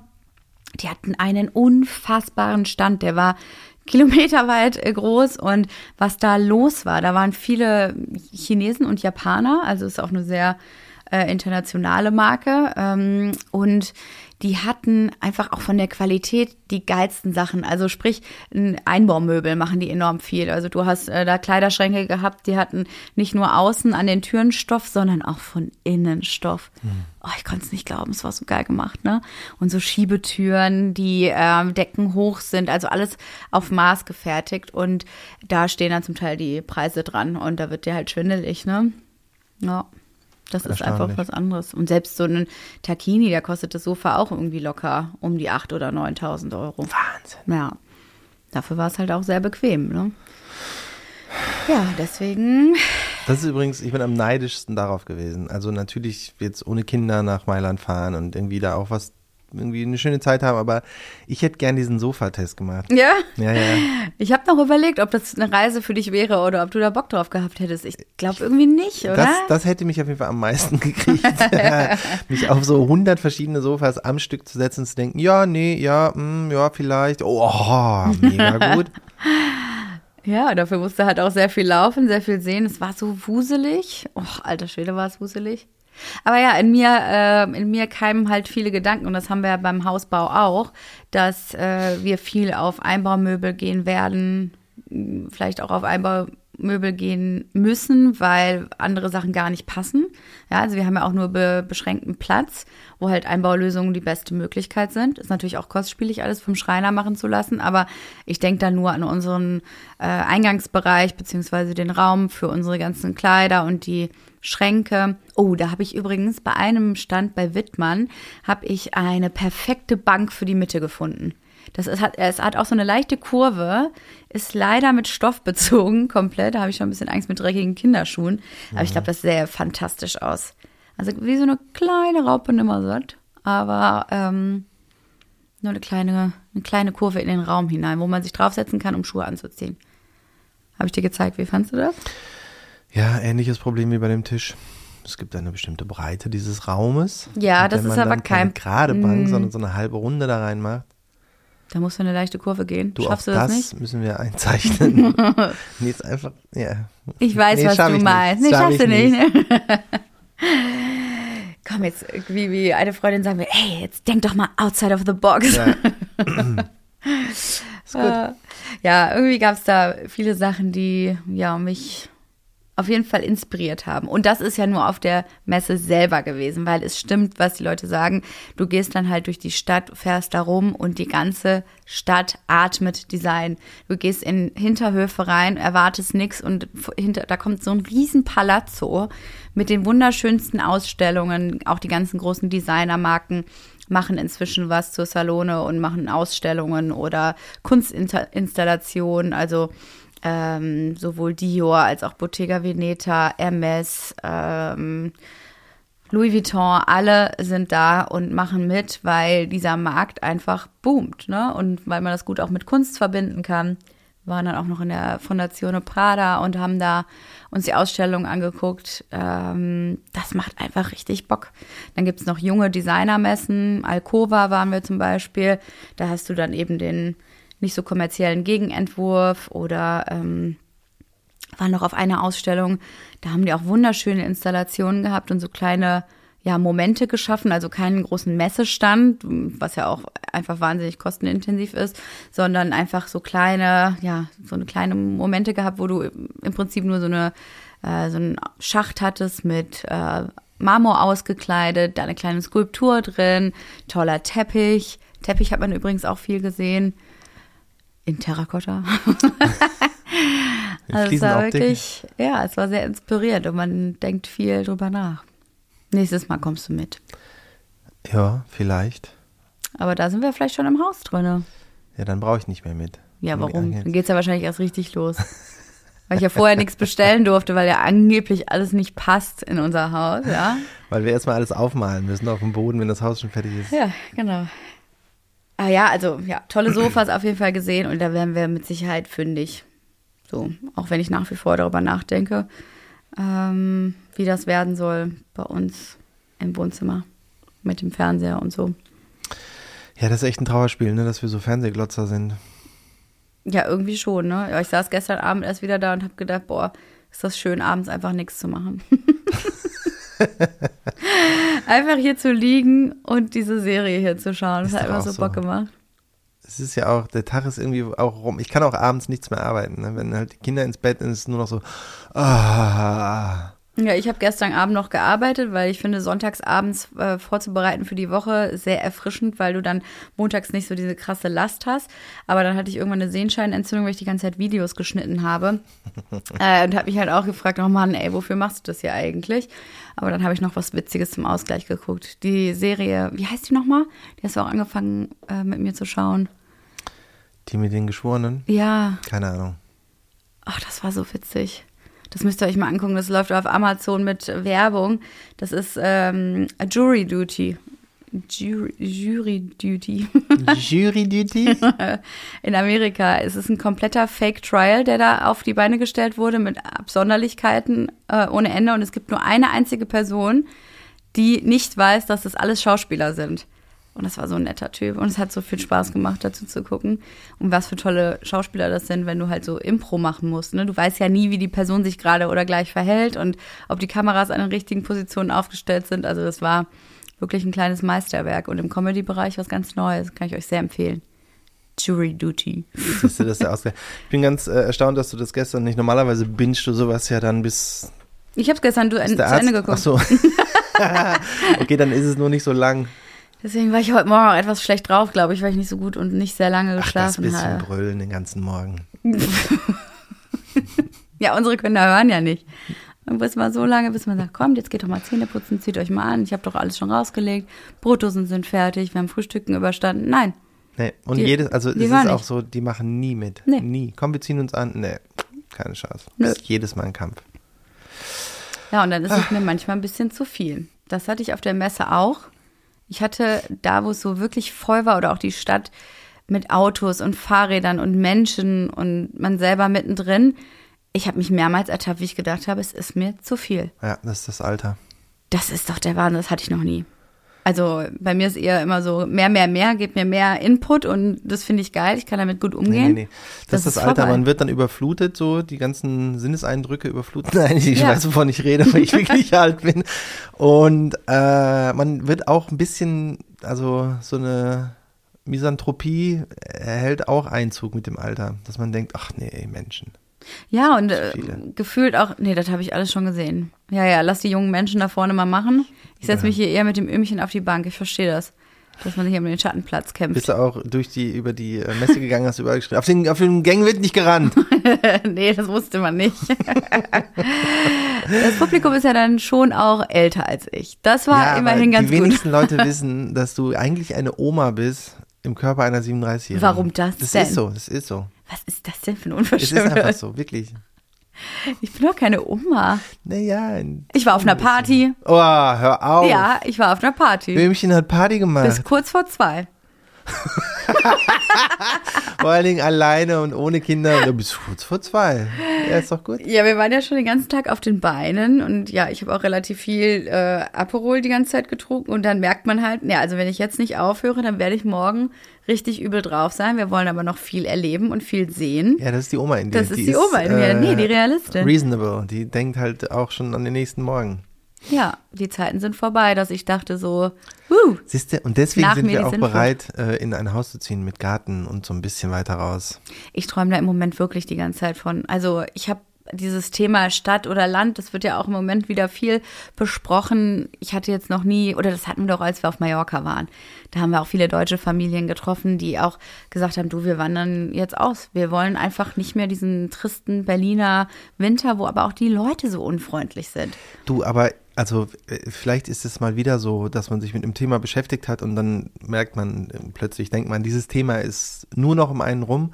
Die hatten einen unfassbaren Stand. Der war kilometerweit äh, groß. Und was da los war, da waren viele Chinesen und Japaner, also ist auch eine sehr äh, internationale Marke. Ähm, und die hatten einfach auch von der Qualität die geilsten Sachen. Also sprich, Einbaumöbel machen die enorm viel. Also du hast äh, da Kleiderschränke gehabt, die hatten nicht nur außen an den Türen Stoff, sondern auch von innen Stoff. Mhm. Oh, ich konnte es nicht glauben, es war so geil gemacht, ne? Und so Schiebetüren, die ähm, Decken hoch sind, also alles auf Maß gefertigt. Und da stehen dann zum Teil die Preise dran und da wird dir halt schwindelig, ne? Ja. Das ist einfach was anderes. Und selbst so ein Takini, der kostet das Sofa auch irgendwie locker um die 8.000 oder 9.000 Euro. Wahnsinn. Ja. Dafür war es halt auch sehr bequem, ne? Ja, deswegen. Das ist übrigens, ich bin am neidischsten darauf gewesen. Also natürlich jetzt ohne Kinder nach Mailand fahren und irgendwie da auch was irgendwie eine schöne Zeit haben, aber ich hätte gern diesen Sofatest gemacht. Ja? Ja, ja. Ich habe noch überlegt, ob das eine Reise für dich wäre oder ob du da Bock drauf gehabt hättest. Ich glaube irgendwie nicht, oder? Das, das hätte mich auf jeden Fall am meisten gekriegt. mich auf so 100 verschiedene Sofas am Stück zu setzen und zu denken, ja, nee, ja, mh, hm, ja, vielleicht. Oh, mega gut. Ja, dafür musste halt auch sehr viel laufen, sehr viel sehen. Es war so wuselig. Och, alter Schwede, war es wuselig. Aber ja, in mir, äh, in mir keimen halt viele Gedanken und das haben wir ja beim Hausbau auch, dass äh, wir viel auf Einbaumöbel gehen werden, vielleicht auch auf Einbaumöbel gehen müssen, weil andere Sachen gar nicht passen. Ja, also wir haben ja auch nur be beschränkten Platz, wo halt Einbaulösungen die beste Möglichkeit sind. Ist natürlich auch kostspielig, alles vom Schreiner machen zu lassen, aber ich denke da nur an unseren äh, Eingangsbereich beziehungsweise den Raum für unsere ganzen Kleider und die Schränke. Oh, da habe ich übrigens bei einem Stand bei Wittmann habe ich eine perfekte Bank für die Mitte gefunden. Das ist, hat, es hat auch so eine leichte Kurve, ist leider mit Stoff bezogen, komplett. Da habe ich schon ein bisschen Angst mit dreckigen Kinderschuhen. Aber ich glaube, das sähe fantastisch aus. Also wie so eine kleine Raupe Nimmersatt, aber ähm, nur eine kleine, eine kleine Kurve in den Raum hinein, wo man sich draufsetzen kann, um Schuhe anzuziehen. Habe ich dir gezeigt, wie fandest du das? Ja, ähnliches Problem wie bei dem Tisch. Es gibt eine bestimmte Breite dieses Raumes. Ja, das ist aber kein- gerade Bank, Mm. sondern so eine halbe Runde da reinmacht. Da muss eine leichte Kurve gehen. Du, Schaffst auch du das, das, nicht? müssen wir einzeichnen. nee, ist einfach, ja. Ich weiß, Nee, was du ich nicht. meinst. Nee, Schaff schaffst du ich nicht. Komm jetzt, wie, wie eine Freundin sagen will, ey, jetzt denk doch mal outside of the box. Ja. ist gut. Ja, irgendwie gab es da viele Sachen, die ja mich auf jeden Fall inspiriert haben. Und das ist ja nur auf der Messe selber gewesen, weil es stimmt, was die Leute sagen. Du gehst dann halt durch die Stadt, fährst da rum und die ganze Stadt atmet Design. Du gehst in Hinterhöfe rein, erwartest nichts und hinter, da kommt so ein riesen Palazzo mit den wunderschönsten Ausstellungen. Auch die ganzen großen Designermarken machen inzwischen was zur Salone und machen Ausstellungen oder Kunstinstallationen. Also ähm, sowohl Dior als auch Bottega Veneta, Hermes, ähm, Louis Vuitton, alle sind da und machen mit, weil dieser Markt einfach boomt, ne? Und weil man das gut auch mit Kunst verbinden kann. Wir waren dann auch noch in der Fondazione Prada und haben da uns die Ausstellung angeguckt. Ähm, das macht einfach richtig Bock. Dann gibt's noch junge Designermessen. Alcova waren wir zum Beispiel. Da hast du dann eben den nicht so kommerziellen Gegenentwurf oder ähm, waren noch auf einer Ausstellung, da haben die auch wunderschöne Installationen gehabt und so kleine ja, Momente geschaffen, also keinen großen Messestand, was ja auch einfach wahnsinnig kostenintensiv ist, sondern einfach so kleine, ja, so eine kleine Momente gehabt, wo du im Prinzip nur so eine äh, so einen Schacht hattest mit äh, Marmor ausgekleidet, da eine kleine Skulptur drin, toller Teppich. Teppich hat man übrigens auch viel gesehen. In Terrakotta. Also es war wirklich, ja, es war sehr inspirierend und man denkt viel drüber nach. Nächstes Mal kommst du mit. Ja, vielleicht. Aber da sind wir vielleicht schon im Haus drin. Ja, dann brauche ich nicht mehr mit. Ja, warum? Dann geht's ja wahrscheinlich erst richtig los. Weil ich ja vorher nichts bestellen durfte, weil ja angeblich alles nicht passt in unser Haus, ja. Weil wir erstmal alles aufmalen müssen auf dem Boden, wenn das Haus schon fertig ist. Ja, genau. Ah ja, also ja, tolle Sofas auf jeden Fall gesehen und da werden wir mit Sicherheit fündig. So, auch wenn ich nach wie vor darüber nachdenke, ähm, wie das werden soll bei uns im Wohnzimmer mit dem Fernseher und so. Ja, das ist echt ein Trauerspiel, ne, dass wir so Fernsehglotzer sind. Ja, irgendwie schon, ne? Ja, ich saß gestern Abend erst wieder da und habe gedacht, boah, ist das schön, abends einfach nichts zu machen. einfach hier zu liegen und diese Serie hier zu schauen. Das hat auch so Bock gemacht. Es ist ja auch, der Tag ist irgendwie auch rum. Ich kann auch abends nichts mehr arbeiten. Ne? Wenn halt die Kinder ins Bett sind, ist es nur noch so, ah. Ja, ich habe gestern Abend noch gearbeitet, weil ich finde, sonntags abends äh, vorzubereiten für die Woche sehr erfrischend, weil du dann montags nicht so diese krasse Last hast. Aber dann hatte ich irgendwann eine Sehenscheinentzündung, weil ich die ganze Zeit Videos geschnitten habe. äh, und habe mich halt auch gefragt, oh Mann, ey, wofür machst du das hier eigentlich? Aber dann habe ich noch was Witziges zum Ausgleich geguckt. Die Serie, wie heißt die nochmal? Die hast du auch angefangen äh, mit mir zu schauen. Die mit den Geschworenen? Ja, Keine Ahnung. Ach, das war so witzig. Das müsst ihr euch mal angucken. Das läuft auf Amazon mit Werbung. Das ist ähm, Jury Duty. Jury, Jury Duty. Jury Duty? In Amerika. Es ist ein kompletter Fake Trial, der da auf die Beine gestellt wurde mit Absonderlichkeiten äh, ohne Ende. Und es gibt nur eine einzige Person, die nicht weiß, dass das alles Schauspieler sind. Und das war so ein netter Typ. Und es hat so viel Spaß gemacht, dazu zu gucken. Und was für tolle Schauspieler das sind, wenn du halt so Impro machen musst. Ne? Du weißt ja nie, wie die Person sich gerade oder gleich verhält und ob die Kameras an den richtigen Positionen aufgestellt sind. Also das war wirklich ein kleines Meisterwerk. Und im Comedy-Bereich was ganz Neues. Kann ich euch sehr empfehlen. Jury Duty. Siehst du, das Ausgleich. Ich bin ganz äh, erstaunt, dass du das gestern nicht. Normalerweise bingst du sowas ja dann bis. Ich habe es gestern du, bis zu Ende geguckt. Ach so. okay, dann ist es nur nicht so lang. Deswegen war ich heute Morgen auch etwas schlecht drauf, glaube ich, weil ich nicht so gut und nicht sehr lange Ach, das geschlafen bisschen habe. brüllen den ganzen Morgen. Ja, unsere Kinder hören ja nicht. Und bis man so lange, bis man sagt, kommt, jetzt geht doch mal Zähne putzen, zieht euch mal an. Ich habe doch alles schon rausgelegt. Brotdosen sind fertig, wir haben Frühstücken überstanden. Nein, Nee, und Die- jedes, also es ist auch nicht. so, die machen nie mit. Nee. Nie. Komm, wir ziehen uns an. Nee, keine Chance. Nö. Das ist jedes Mal ein Kampf. Ja, und dann ist es mir manchmal ein bisschen zu viel. Das hatte ich auf der Messe auch. Ich hatte da, wo es so wirklich voll war oder auch die Stadt mit Autos und Fahrrädern und Menschen und man selber mittendrin. Ich habe mich mehrmals ertappt, wie ich gedacht habe, es ist mir zu viel. Ja, das ist das Alter. Das ist doch der Wahnsinn, das hatte ich noch nie. Also bei mir ist eher immer so, mehr, mehr, mehr, gibt mir mehr Input und das finde ich geil, ich kann damit gut Nee, umgehen. nee, nee. Das, Das ist das Alter, vorbei. man wird dann überflutet, so die ganzen Sinneseindrücke überfluten. Nein, ich Ja. weiß, wovon ich rede, weil ich wirklich alt bin. Und äh, man wird auch ein bisschen, also so eine Misanthropie erhält auch Einzug mit dem Alter, dass man denkt, ach nee, Menschen. Ja, und äh, gefühlt auch, nee, das habe ich alles schon gesehen. Ja, ja, lass die jungen Menschen da vorne mal machen. Ich setze Ja. mich hier eher mit dem Ömchen auf die Bank, ich verstehe das. Dass man sich um den Schattenplatz kämpft. Bist du auch durch die, über die äh, Messe gegangen, hast du überall geschrieben, auf den, auf den Gängen wird nicht gerannt. nee, das wusste man nicht. das Publikum ist ja dann schon auch älter als ich. Das war ja, immerhin ganz die gut. wenigsten Leute wissen, dass du eigentlich eine Oma bist im Körper einer 37-Jährigen. Warum das Das denn? ist so, das ist so. Was ist das denn für ein Es ist einfach Unverschämtheit? so, wirklich. Ich bin doch keine Oma. Naja. Ich war auf einer Party. Oh, hör auf. Ja, ich war auf einer Party. Böhmchen hat Party Bis gemacht. kurz vor zwei. Vor allen Dingen alleine und ohne Kinder. Du bist kurz vor zwei. Ja, ist doch gut. Ja, wir waren ja schon den ganzen Tag auf den Beinen und ja, ich habe auch relativ viel äh, Aperol die ganze Zeit getrunken und dann merkt man halt, ja, also wenn ich jetzt nicht aufhöre, dann werde ich morgen richtig übel drauf sein. Wir wollen aber noch viel erleben und viel sehen. Ja, das ist die Oma in dir. das ist die, Oma in mir. Nee, die Realistin. Reasonable. Die denkt halt auch schon an den nächsten Morgen. Ja, die Zeiten sind vorbei, dass ich dachte so, uh, Siehst du, und deswegen sind wir auch bereit, äh, in ein Haus zu ziehen mit Garten und so ein bisschen weiter raus. ich träume da im Moment wirklich die ganze Zeit von. Also ich habe dieses Thema Stadt oder Land, das wird ja auch im Moment wieder viel besprochen. Ich hatte jetzt noch nie, oder das hatten wir doch, als wir auf Mallorca waren. Da haben wir auch viele deutsche Familien getroffen, die auch gesagt haben, du, wir wandern jetzt aus. Wir wollen einfach nicht mehr diesen tristen Berliner Winter, wo aber auch die Leute so unfreundlich sind. Du, aber also äh, vielleicht ist es mal wieder so, dass man sich mit einem Thema beschäftigt hat und dann merkt man äh, plötzlich, denkt man, dieses Thema ist nur noch um einen rum.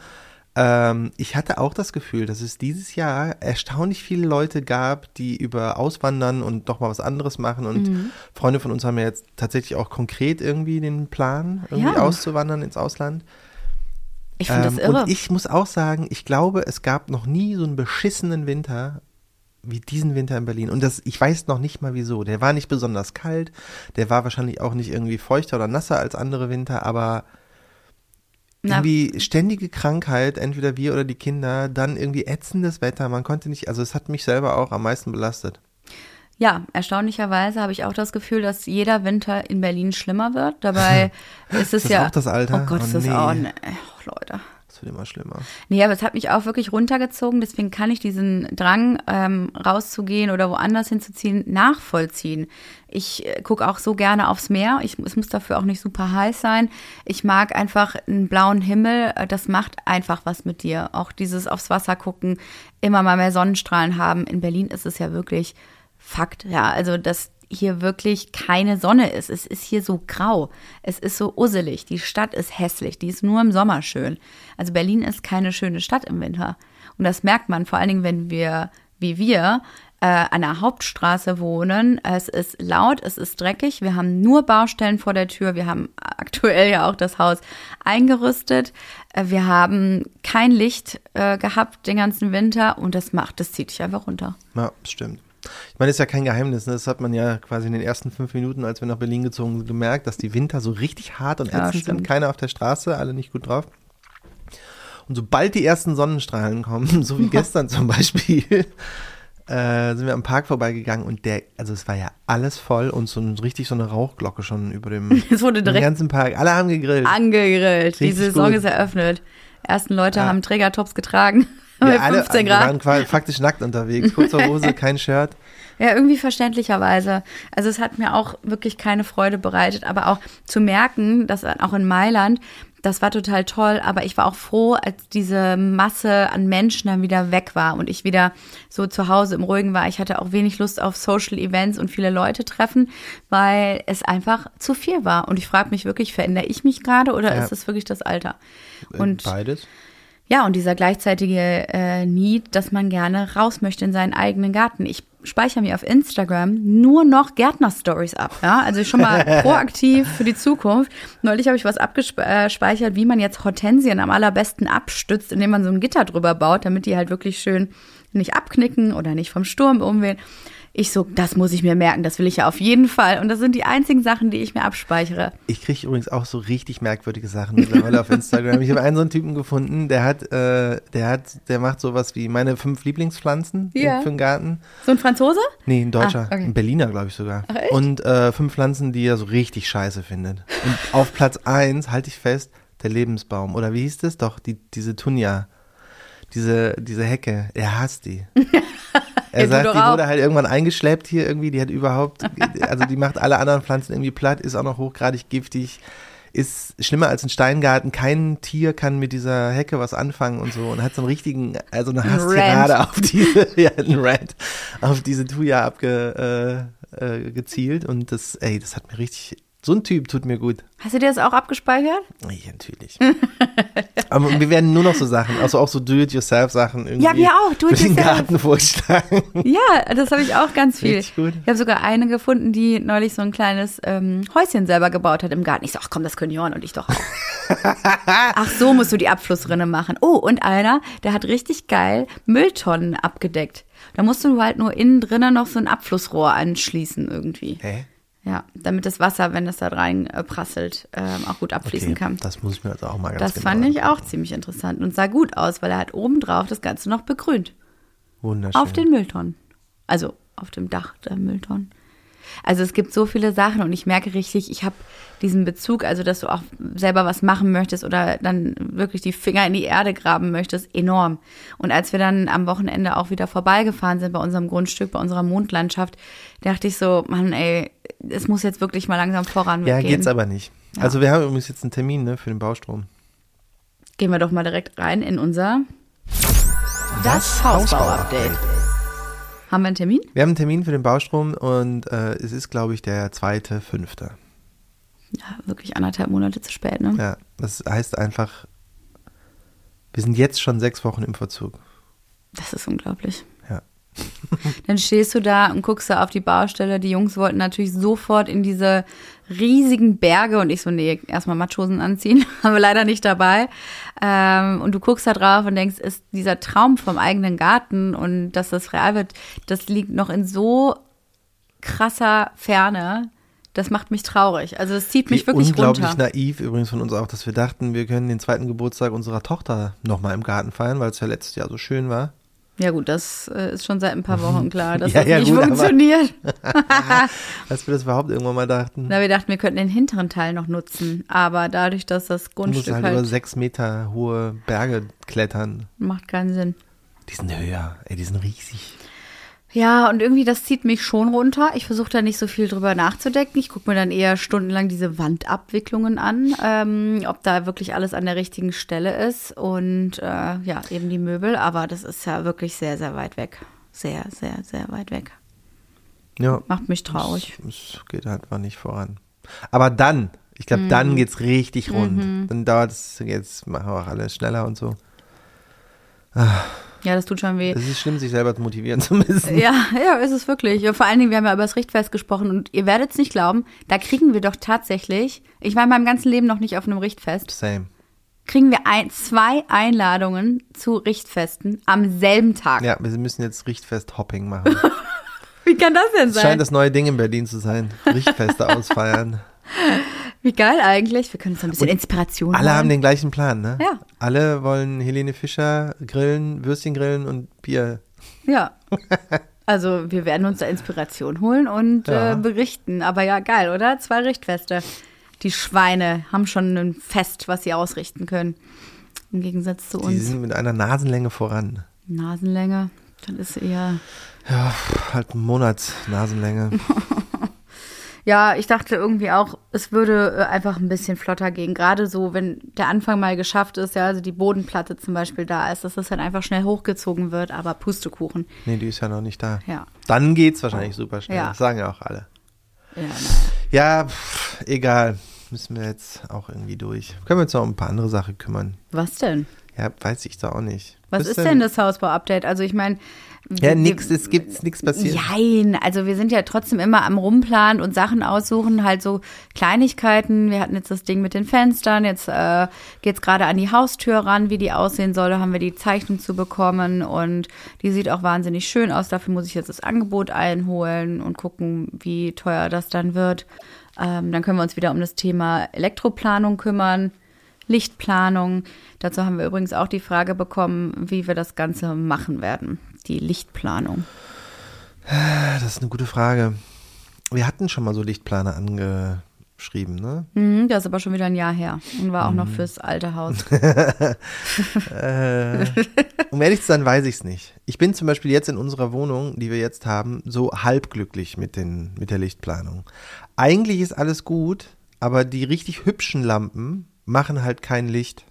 Ähm, ich hatte auch das Gefühl, dass es dieses Jahr erstaunlich viele Leute gab, die über Auswandern und doch mal was anderes machen. Und Mhm. Freunde von uns haben ja jetzt tatsächlich auch konkret irgendwie den Plan, irgendwie Ja. auszuwandern ins Ausland. Ich finde das Ähm, irre. Und ich muss auch sagen, ich glaube, es gab noch nie so einen beschissenen Winter wie diesen Winter in Berlin. Und das, ich weiß noch nicht mal wieso. Der war nicht besonders kalt, der war wahrscheinlich auch nicht irgendwie feuchter oder nasser als andere Winter, aber Na. irgendwie ständige Krankheit, entweder wir oder die Kinder, dann irgendwie ätzendes Wetter. Man konnte nicht, also es hat mich selber auch am meisten belastet. Ja, erstaunlicherweise habe ich auch das Gefühl, dass jeder Winter in Berlin schlimmer wird. Dabei ist es das ja. auch das Alter? Oh Gott, ist Oh das nee. auch. Ne, oh, Leute. Wird immer schlimmer. Nee, aber es hat mich auch wirklich runtergezogen. Deswegen kann ich diesen Drang, ähm, rauszugehen oder woanders hinzuziehen, nachvollziehen. Ich äh, gucke auch so gerne aufs Meer. Ich, es muss dafür auch nicht super heiß sein. Ich mag einfach einen blauen Himmel. Äh, Das macht einfach was mit dir. Auch dieses aufs Wasser gucken, immer mal mehr Sonnenstrahlen haben. In Berlin ist es ja wirklich Fakt. Ja, also dass hier wirklich keine Sonne ist. Es ist hier so grau. Es ist so usselig. Die Stadt ist hässlich. Die ist nur im Sommer schön. Also Berlin ist keine schöne Stadt im Winter. Und das merkt man vor allen Dingen, wenn wir, wie wir, äh, an der Hauptstraße wohnen. Es ist laut, es ist dreckig. Wir haben nur Baustellen vor der Tür. Wir haben aktuell ja auch das Haus eingerüstet. Äh, Wir haben kein Licht äh, gehabt den ganzen Winter und das macht, das zieht dich einfach runter. Ja, stimmt. Ich meine, das ist ja kein Geheimnis. Ne? Das hat man ja quasi in den ersten fünf Minuten, als wir nach Berlin gezogen sind, gemerkt, dass die Winter so richtig hart und Ja, ätzend sind. stimmt. Keiner auf der Straße, alle nicht gut drauf. Und sobald die ersten Sonnenstrahlen kommen, so wie gestern zum Beispiel, äh, sind wir am Park vorbeigegangen und der, also es war ja alles voll und so ein, richtig so eine Rauchglocke schon über dem, Es wurde direkt ganzen Park. Alle haben gegrillt. angegrillt. Die Saison gut. ist eröffnet. Ersten Leute Ja. haben Trägertops getragen. Wir bei alle 15 wir Grad. waren quasi faktisch nackt unterwegs. Kurze Hose, kein Shirt. Ja, irgendwie verständlicherweise. Also es hat mir auch wirklich keine Freude bereitet, aber auch zu merken, dass auch in Mailand, das war total toll, aber ich war auch froh, als diese Masse an Menschen dann wieder weg war und ich wieder so zu Hause im Ruhigen war. Ich hatte auch wenig Lust auf Social Events und viele Leute treffen, weil es einfach zu viel war. Und ich frage mich wirklich, verändere ich mich gerade oder Ja. ist es wirklich das Alter? Äh, Und Beides. Ja, und dieser gleichzeitige äh, Need, dass man gerne raus möchte in seinen eigenen Garten. Ich speichere mir auf Instagram nur noch Gärtner-Stories ab. Ja? Also schon mal proaktiv für die Zukunft. Neulich habe ich was abgespeichert, wie man jetzt Hortensien am allerbesten abstützt, indem man so ein Gitter drüber baut, damit die halt wirklich schön nicht abknicken oder nicht vom Sturm umwehen. Ich so, das muss ich mir merken, das will ich ja auf jeden Fall. Und das sind die einzigen Sachen, die ich mir abspeichere. Ich kriege übrigens auch so richtig merkwürdige Sachen mittlerweile auf Instagram. Ich habe einen so einen Typen gefunden, der hat, äh, der hat, der macht sowas wie meine fünf Lieblingspflanzen Ja. für den Garten. So ein Franzose? Nee, ein Deutscher. Ah, okay. Ein Berliner, glaube ich sogar. Ach, echt? Und äh, fünf Pflanzen, die er so richtig scheiße findet. Und auf Platz eins, halte ich fest, der Lebensbaum. Oder wie hieß das? Doch, die, diese Tunja. Diese, diese Hecke. Er hasst die. Er Ja, sagt, die wurde halt irgendwann eingeschleppt hier irgendwie. Die hat überhaupt, also die macht alle anderen Pflanzen irgendwie platt, ist auch noch hochgradig giftig. Ist schlimmer als ein Steingarten. Kein Tier kann mit dieser Hecke was anfangen und so. Und hat so einen richtigen, also eine Ein Hasstirade auf diese, ja, ein Rant, auf diese Tuya abge, äh, äh, gezielt. Und das, ey, das hat mir richtig, so ein Typ tut mir gut. Hast du dir das auch abgespeichert? Ja, natürlich. Aber wir werden nur noch so Sachen, also auch so Do-it-yourself-Sachen irgendwie. Ja, wir auch, Für den Do-it-yourself. Garten vorschlagen. Ja, das habe ich auch ganz viel. Richtig gut. Ich habe sogar eine gefunden, die neulich so ein kleines ähm, Häuschen selber gebaut hat im Garten. Ich so, ach komm, das können Johann und ich doch auch. ach, so musst du die Abflussrinne machen. Oh, und einer, der hat richtig geil Mülltonnen abgedeckt. Da musst du halt nur innen drinnen noch so ein Abflussrohr anschließen irgendwie. Hä? Ja, damit das Wasser, wenn es da rein äh, prasselt, ähm, auch gut abfließen Okay, kann. das muss ich mir also auch mal ganz Das genau fand ich auch ziemlich interessant und sah gut aus, weil er hat obendrauf das Ganze noch begrünt. Wunderschön. Auf den Mülltonnen. Also auf dem Dach der Mülltonnen. Also es gibt so viele Sachen und ich merke richtig, ich habe diesen Bezug, also dass du auch selber was machen möchtest oder dann wirklich die Finger in die Erde graben möchtest, enorm. Und als wir dann am Wochenende auch wieder vorbeigefahren sind bei unserem Grundstück, bei unserer Mondlandschaft, dachte ich so, Mann, ey, es muss jetzt wirklich mal langsam voran Ja, geht's aber nicht. Ja. Also wir haben übrigens jetzt einen Termin ne, für den Baustrom. Gehen wir doch mal direkt rein in unser Das Hausbau-Update. Haben wir einen Termin? Wir haben einen Termin für den Baustrom und äh, es ist, glaube ich, der zweite, fünfte. Ja, wirklich anderthalb Monate zu spät, ne? Ja, das heißt einfach, wir sind jetzt schon sechs Wochen im Verzug. Das ist unglaublich. Ja. Dann stehst du da und guckst da auf die Baustelle. Die Jungs wollten natürlich sofort in diese riesigen Berge und ich so, nee, erstmal Matschhosen anziehen, haben wir leider nicht dabei. Ähm, und du guckst da drauf und denkst, ist dieser Traum vom eigenen Garten und dass das real wird, das liegt noch in so krasser Ferne. Das macht mich traurig. Also es zieht mich Wie wirklich unglaublich runter. naiv übrigens von uns auch, dass wir dachten, wir können den zweiten Geburtstag unserer Tochter nochmal im Garten feiern, weil es ja letztes Jahr so schön war. Ja gut, das äh, ist schon seit ein paar Wochen klar, dass Ja, das ja, nicht gut, funktioniert. Als wir das überhaupt irgendwann mal dachten. Na, wir dachten, wir könnten den hinteren Teil noch nutzen. Aber dadurch, dass das Du musst Grundstück halt, halt, über sechs Meter hohe Berge klettern. macht keinen Sinn. Die sind höher, ey, die sind riesig. Ja, und irgendwie, das zieht mich schon runter. Ich versuche da nicht so viel drüber nachzudenken. Ich gucke mir dann eher stundenlang diese Wandabwicklungen an, ähm, ob da wirklich alles an der richtigen Stelle ist. Und äh, ja, eben die Möbel. Aber das ist ja wirklich sehr, sehr weit weg. Sehr, sehr, sehr weit weg. Ja, Macht mich traurig. es, es geht halt einfach nicht voran. Aber dann, ich glaube, Mhm. dann geht's richtig rund. Dann dauert es, jetzt machen wir auch alles schneller und so. Ja, das tut schon weh. Es ist schlimm, sich selber motivieren zu müssen. Ja, ja, ist es wirklich. Vor allen Dingen, wir haben ja über das Richtfest gesprochen und ihr werdet es nicht glauben, da kriegen wir doch tatsächlich, ich war in meinem ganzen Leben noch nicht auf einem Richtfest, Same. kriegen wir ein, zwei Einladungen zu Richtfesten am selben Tag. Ja, wir müssen jetzt Richtfest-Hopping machen. Wie kann das denn Es sein? scheint das neue Ding in Berlin zu sein. Richtfeste ausfeiern. Wie geil eigentlich. Wir können uns ein bisschen Inspiration Alle haben holen. den gleichen Plan, ne? Ja. Alle wollen Helene Fischer grillen, Würstchen grillen und Bier. Ja. Also wir werden uns da Inspiration holen und Ja. äh, berichten. Aber ja, geil, oder? Zwei Richtfeste. Die Schweine haben schon ein Fest, was sie ausrichten können. Im Gegensatz zu Die uns. sind mit einer Nasenlänge voran. Nasenlänge. Das ist eher. Ja, halt ein Monat Nasenlänge. Ja, ich dachte irgendwie auch, es würde äh, einfach ein bisschen flotter gehen. Gerade so, wenn der Anfang mal geschafft ist, ja, also die Bodenplatte zum Beispiel da ist, dass das dann einfach schnell hochgezogen wird, aber Pustekuchen. Nee, die ist ja noch nicht da. Ja. Dann geht's wahrscheinlich super schnell. Ja. Das sagen ja auch alle. Ja. Ja, pff, egal. Müssen wir jetzt auch irgendwie durch. Können wir uns noch um ein paar andere Sachen kümmern? Was denn? Ja, weiß ich da auch nicht. Was Bist ist denn das Hausbau-Update? Also ich meine. Ja, nix, es gibt nichts passiert. Jein, also wir sind ja trotzdem immer am Rumplanen und Sachen aussuchen, halt so Kleinigkeiten. Wir hatten jetzt das Ding mit den Fenstern, jetzt äh, geht's gerade an die Haustür ran, wie die aussehen soll. Da haben wir die Zeichnung zu bekommen und die sieht auch wahnsinnig schön aus. Dafür muss ich jetzt das Angebot einholen und gucken, wie teuer das dann wird. Ähm, dann können wir uns wieder um das Thema Elektroplanung kümmern. Lichtplanung. Dazu haben wir übrigens auch die Frage bekommen, wie wir das Ganze machen werden. Die Lichtplanung. Das ist eine gute Frage. Wir hatten schon mal so Lichtplaner angeschrieben, ne? Mhm, das ist aber schon wieder ein Jahr her und war auch Mhm. noch fürs alte Haus. Äh, um ehrlich zu sein, weiß ich es nicht. Ich bin zum Beispiel jetzt in unserer Wohnung, die wir jetzt haben, so halbglücklich mit, den, mit der Lichtplanung. Eigentlich ist alles gut, aber die richtig hübschen Lampen machen halt kein Licht.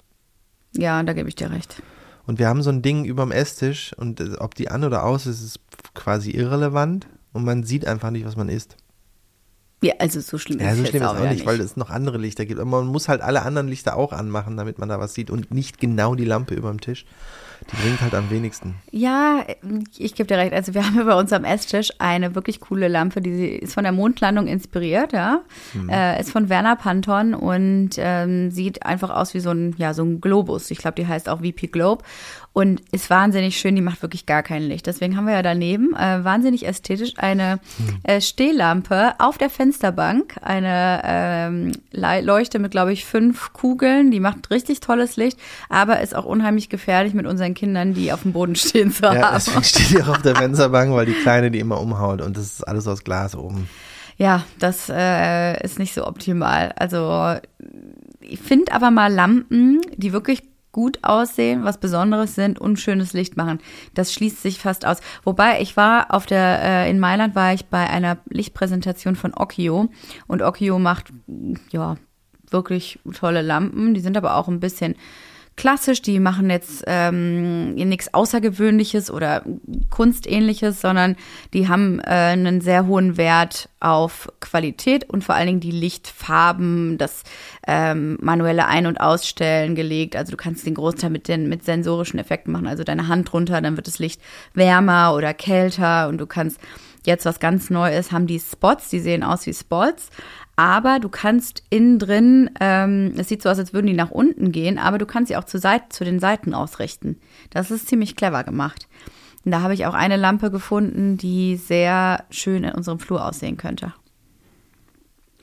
Ja, da gebe ich dir recht. Und wir haben so ein Ding überm Esstisch und äh, ob die an oder aus ist, ist quasi irrelevant und man sieht einfach nicht, was man isst. Ja, also so schlimm Ja, ist so es schlimm jetzt ist auch wieder nicht, weil es noch andere Lichter gibt. Aber man muss halt alle anderen Lichter auch anmachen, damit man da was sieht und nicht genau die Lampe überm Tisch. Die bringt halt am wenigsten. Ja, ich gebe dir recht. Also wir haben über uns am Esstisch eine wirklich coole Lampe, die ist von der Mondlandung inspiriert, ja. Mhm. Äh, ist von Werner Panton und ähm, sieht einfach aus wie so ein, ja, so ein Globus. Ich glaube, die heißt auch VP Globe und ist wahnsinnig schön. Die macht wirklich gar kein Licht. Deswegen haben wir ja daneben äh, wahnsinnig ästhetisch eine äh, Stehlampe auf der Fensterbank, eine ähm, Le- Leuchte mit, glaube ich, fünf Kugeln. Die macht richtig tolles Licht, aber ist auch unheimlich gefährlich mit unseren Kindern, die auf dem Boden stehen zu Ja, haben. deswegen steht die auch auf der Fensterbank, weil die Kleine die immer umhaut und das ist alles aus Glas oben. Ja, das äh, ist nicht so optimal. Also ich finde aber mal Lampen, die wirklich gut aussehen, was Besonderes sind und schönes Licht machen. Das schließt sich fast aus. Wobei ich war auf der äh, in Mailand war ich bei einer Lichtpräsentation von Occhio und Occhio macht ja wirklich tolle Lampen. Die sind aber auch ein bisschen klassisch. Die machen jetzt ähm, nichts Außergewöhnliches oder Kunstähnliches, sondern die haben äh, einen sehr hohen Wert auf Qualität und vor allen Dingen die Lichtfarben, das ähm, manuelle Ein- und Ausstellen gelegt. Also du kannst den Großteil mit den mit sensorischen Effekten machen. Also deine Hand runter, dann wird das Licht wärmer oder kälter und du kannst jetzt was ganz Neues haben die Spots, die sehen aus wie Spots, aber du kannst innen drin, ähm, es sieht so aus, als würden die nach unten gehen, aber du kannst sie auch zu, Seit zu den Seiten ausrichten. Das ist ziemlich clever gemacht. Und da habe ich auch eine Lampe gefunden, die sehr schön in unserem Flur aussehen könnte.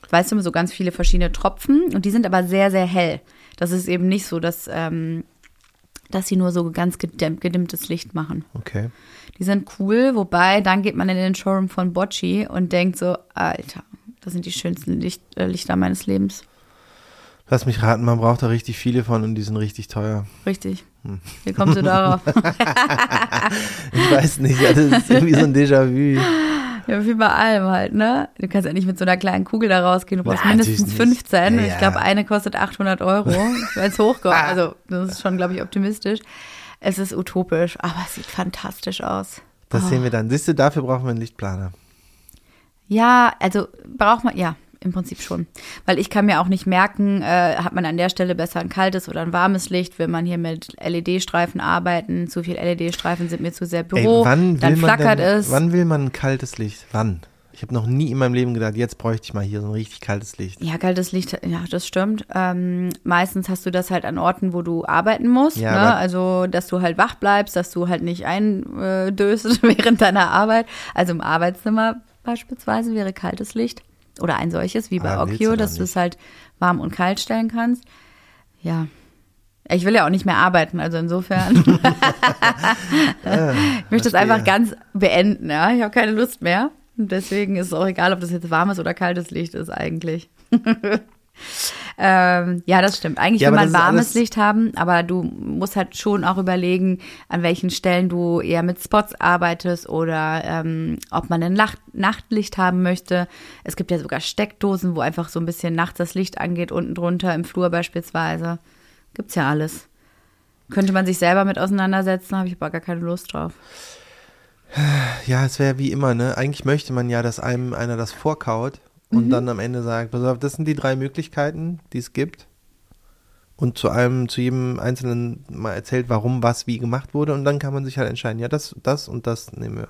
Weißt du, so ganz viele verschiedene Tropfen und die sind aber sehr, sehr hell. Das ist eben nicht so, dass, ähm, dass sie nur so ganz gedimmtes Licht machen. Okay. Die sind cool, wobei dann geht man in den Showroom von Bocci und denkt so, Alter, das sind die schönsten Licht, äh, Lichter meines Lebens. Lass mich raten, man braucht da richtig viele von und die sind richtig teuer. Richtig. Wie kommst du darauf? Ich weiß nicht, ja, das ist irgendwie so ein Déjà-vu. ja, wie bei allem halt, ne? Du kannst ja nicht mit so einer kleinen Kugel da rausgehen. Du brauchst Ja, mindestens natürlich nicht. 15. Ja, Ich ja. glaube, eine kostet 800 Euro, wenn es hochkommt. Also, das ist schon, glaube ich, optimistisch. Es ist utopisch, aber es sieht fantastisch aus. Das sehen wir dann. Siehst du, dafür brauchen wir einen Lichtplaner. Ja, also braucht man, ja, im Prinzip schon. Weil ich kann mir auch nicht merken, äh, hat man an der Stelle besser ein kaltes oder ein warmes Licht, will man hier mit LED-Streifen arbeiten, zu viel LED-Streifen sind mir zu sehr Büro, Ey, wann will dann man flackert denn, es. Wann will man ein kaltes Licht? Wann? Ich habe noch nie in meinem Leben gedacht, jetzt bräuchte ich mal hier so ein richtig kaltes Licht. Ja, kaltes Licht, ja, das stimmt. Ähm, meistens hast du das halt an Orten, wo du arbeiten musst. Ja, ne? Also, dass du halt wach bleibst, dass du halt nicht eindöst während deiner Arbeit. Also im Arbeitszimmer beispielsweise wäre kaltes Licht. Oder ein solches, wie bei Ah, du doch dass du es halt warm und kalt stellen kannst. Ja. Ich will ja auch nicht mehr arbeiten, also insofern. ich möchte das einfach ganz beenden, ja. Ich habe keine Lust mehr. Deswegen ist es auch egal, ob das jetzt warmes oder kaltes Licht ist eigentlich. ähm, ja, das stimmt. Eigentlich Ja, will man warmes Licht haben, aber du musst halt schon auch überlegen, an welchen Stellen du eher mit Spots arbeitest oder ähm, ob man ein Nacht Nachtlicht haben möchte. Es gibt ja sogar Steckdosen, wo einfach so ein bisschen nachts das Licht angeht, unten drunter im Flur beispielsweise. Gibt's ja alles. Könnte man sich selber mit auseinandersetzen, habe ich aber gar keine Lust drauf. Ja, es wäre wie immer, ne? Eigentlich möchte man ja, dass einem einer das vorkaut und dann am Ende sagt, pass auf, das sind die drei Möglichkeiten, die es gibt. Und zu einem, zu jedem Einzelnen mal erzählt, warum was wie gemacht wurde und dann kann man sich halt entscheiden, ja, das, das und das nehmen wir.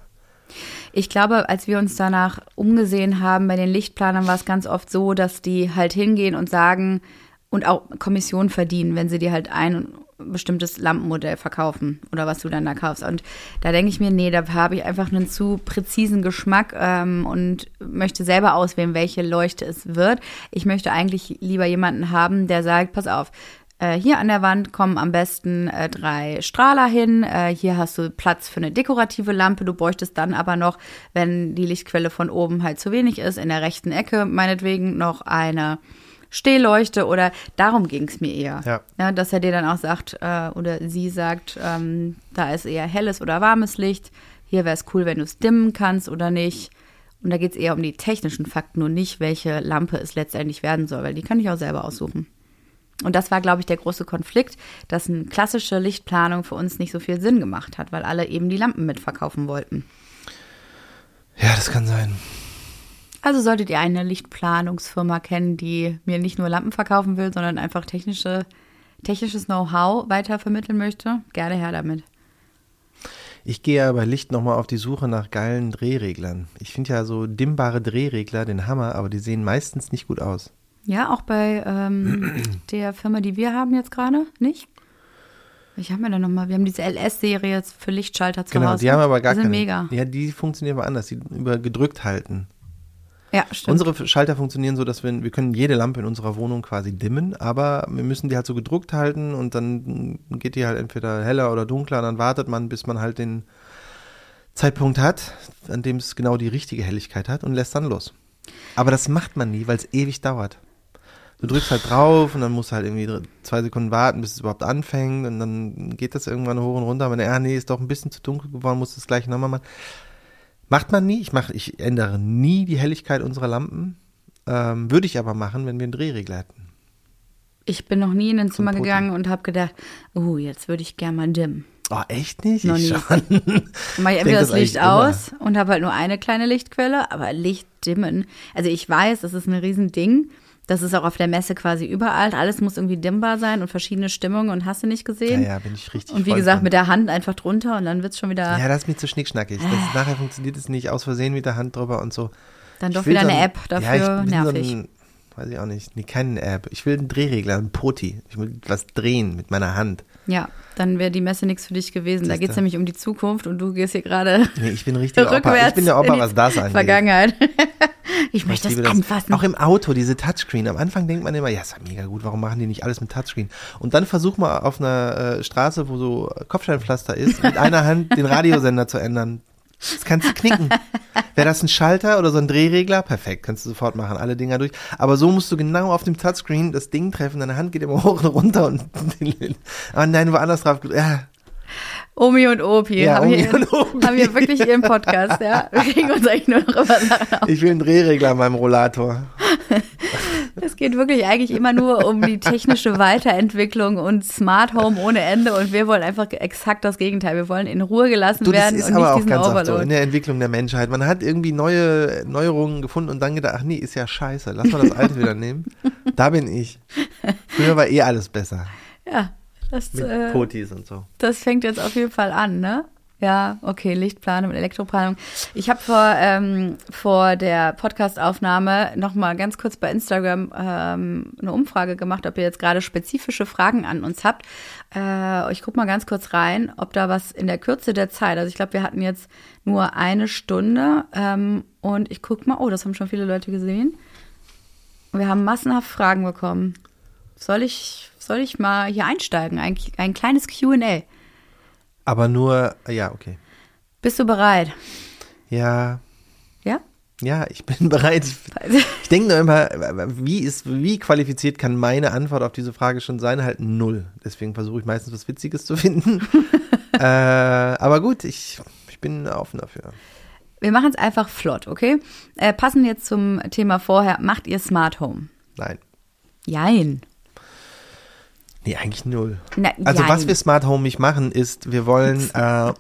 Ich glaube, als wir uns danach umgesehen haben bei den Lichtplanern, war es ganz oft so, dass die halt hingehen und sagen und auch Kommission verdienen, wenn sie dir halt ein bestimmtes Lampenmodell verkaufen oder was du dann da kaufst. Und da denke ich mir, nee, da habe ich einfach einen zu präzisen Geschmack ähm, und möchte selber auswählen, welche Leuchte es wird. Ich möchte eigentlich lieber jemanden haben, der sagt, pass auf, äh, hier an der Wand kommen am besten äh, drei Strahler hin. Äh, hier hast du Platz für eine dekorative Lampe. Du bräuchtest dann aber noch, wenn die Lichtquelle von oben halt zu wenig ist, in der rechten Ecke meinetwegen noch eine Stehleuchte oder darum ging es mir eher. Ja. dass er dir dann auch sagt äh, oder sie sagt, ähm, da ist eher helles oder warmes Licht. Hier wäre es cool, wenn du es dimmen kannst oder nicht. Und da geht es eher um die technischen Fakten und nicht, welche Lampe es letztendlich werden soll, weil die kann ich auch selber aussuchen. Und das war, glaube ich, der große Konflikt, dass eine klassische Lichtplanung für uns nicht so viel Sinn gemacht hat, weil alle eben die Lampen mitverkaufen wollten. Ja, das kann sein. Also solltet ihr eine Lichtplanungsfirma kennen, die mir nicht nur Lampen verkaufen will, sondern einfach technische, technisches Know-how weitervermitteln möchte, gerne her damit. Ich gehe ja bei Licht nochmal auf die Suche nach geilen Drehreglern. Ich finde ja so dimmbare Drehregler den Hammer, aber die sehen meistens nicht gut aus. Ja, auch bei ähm, der Firma, die wir haben jetzt gerade, nicht? Ich haben wir da nochmal? Wir haben diese LS-Serie jetzt für Lichtschalter zu Genau, Hause. die haben aber gar die sind keine. mega. Ja, die funktionieren aber anders, die über gedrückt halten. Ja, stimmt. Unsere Schalter funktionieren so, dass wir, wir können jede Lampe in unserer Wohnung quasi dimmen, aber wir müssen die halt so gedruckt halten und dann geht die halt entweder heller oder dunkler und dann wartet man, bis man halt den Zeitpunkt hat, an dem es genau die richtige Helligkeit hat und lässt dann los. Aber das macht man nie, weil es ewig dauert. Du drückst halt drauf und dann musst du halt irgendwie zwei Sekunden warten, bis es überhaupt anfängt und dann geht das irgendwann hoch und runter. Aber ja, nee, ist doch ein bisschen zu dunkel geworden, muss das gleich nochmal machen. Macht man nie. Ich mache, ich ändere nie die Helligkeit unserer Lampen. Ähm, würde ich aber machen, wenn wir einen Drehregler hätten. ich bin noch nie in ein Zimmer gegangen und habe gedacht, oh, jetzt würde ich gerne mal dimmen. Oh, echt nicht? Noch ich nie. schon. Mache ich entweder das das Licht eigentlich immer. aus und habe halt nur eine kleine Lichtquelle, aber Licht dimmen. Also ich weiß, das ist ein Riesending. Das ist auch auf der Messe quasi überall. Alles muss irgendwie dimmbar sein und verschiedene Stimmungen und hast du nicht Ja, gesehen. ja, bin ich richtig und wie gesagt, von. mit der Hand einfach drunter und dann wird's schon wieder Ja, das ist mir zu schnickschnackig. Das ist, nachher funktioniert es nicht aus Versehen mit der Hand drüber und so. dann Ich doch wieder so eine ein- App dafür ja, nervig. So ein, weiß ich auch nicht. Nee, keine App. Ich will einen Drehregler, einen Poti. Ich will was drehen mit meiner Hand. ja, dann wäre die Messe nichts für dich gewesen. Da Siehste. geht's nämlich um die Zukunft und du gehst hier gerade Nee, ich bin richtig Opa. Ich bin der Opa, was das angeht. Vergangenheit. ich Ich möchte das das. anfassen. Auch im Auto, diese Touchscreen. Am Anfang denkt man immer, ja, ist ja mega gut, warum machen die nicht alles mit Touchscreen? Und dann versuch mal auf einer äh, Straße, wo so Kopfsteinpflaster ist, mit einer Hand den Radiosender zu ändern. Das kannst du knicken. Wäre das ein Schalter oder so ein Drehregler? Perfekt, kannst du sofort machen, alle Dinger durch. Aber so musst du genau auf dem Touchscreen das Ding treffen, deine Hand geht immer hoch und runter und aber nein, woanders drauf. Ja, Omi und Opi Ja, haben, Omi hier, und Opi. haben hier wirklich ihren Podcast, ja. Wir kriegen uns eigentlich nur noch über Sachen auf. ich will einen Drehregler an meinem Rollator. Es geht wirklich eigentlich immer nur um die technische Weiterentwicklung und Smart Home ohne Ende und wir wollen einfach exakt das Gegenteil. Wir wollen in Ruhe gelassen Du, das werden ist und aber nicht auch diesen ganz oft so in Overload. der Entwicklung der Menschheit. Man hat irgendwie neue Neuerungen gefunden und dann gedacht, ach nee, ist ja scheiße, lass mal das alte wieder nehmen. Da bin ich. Früher war eh alles besser. Ja, das, Mit äh, Potis und so. das fängt jetzt auf jeden Fall an, ne? Ja, okay, Lichtplanung und Elektroplanung. Ich habe vor, ähm, vor der Podcastaufnahme noch mal ganz kurz bei Instagram ähm, eine Umfrage gemacht, ob ihr jetzt gerade spezifische Fragen an uns habt. Äh, ich guck mal ganz kurz rein, ob da was in der Kürze der Zeit, also ich glaube, wir hatten jetzt nur eine Stunde ähm, und ich guck mal, oh, das haben schon viele Leute gesehen. Wir haben massenhaft Fragen bekommen. Soll ich, soll ich mal hier einsteigen? Ein, ein kleines QA. Aber nur, ja, okay. Bist du bereit? Ja, Ja? ja, ich bin bereit. Ich denke nur immer, wie ist, wie qualifiziert kann meine Antwort auf diese Frage schon sein? Halt null. Deswegen versuche ich meistens was Witziges zu finden. äh, aber gut, ich, ich bin offen dafür. Wir machen es einfach flott, okay? Äh, passend jetzt zum Thema vorher, macht ihr Smart Home? Nein. Jein. Nee, eigentlich null. Na, Also jein. was wir Smart Home nicht machen, ist, wir wollen äh,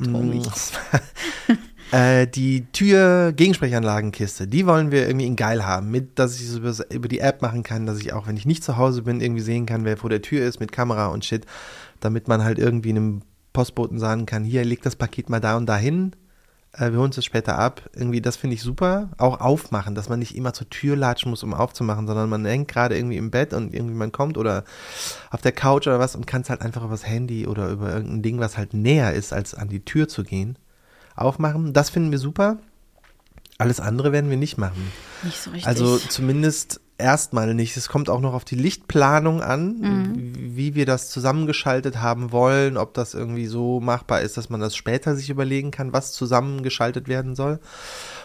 äh, die Tür-Gegensprechanlagenkiste, die wollen wir irgendwie in geil haben, mit, dass ich es über, über die App machen kann, dass ich auch, wenn ich nicht zu Hause bin, irgendwie sehen kann, wer vor der Tür ist mit Kamera und Shit, damit man halt irgendwie einem Postboten sagen kann, hier, leg das Paket mal da und da hin, äh, wir holen es später ab. Irgendwie, das finde ich super. Auch aufmachen, dass man nicht immer zur Tür latschen muss, um aufzumachen, sondern man hängt gerade irgendwie im Bett und irgendwie man kommt oder auf der Couch oder was und kann es halt einfach übers Handy oder über irgendein Ding, was halt näher ist, als an die Tür zu gehen, aufmachen. Das finden wir super. Alles andere werden wir nicht machen. Nicht so richtig. Also zumindest erstmal nicht. Es kommt auch noch auf die Lichtplanung an, Mhm. wie wir das zusammengeschaltet haben wollen, ob das irgendwie so machbar ist, dass man das später sich überlegen kann, was zusammengeschaltet werden soll.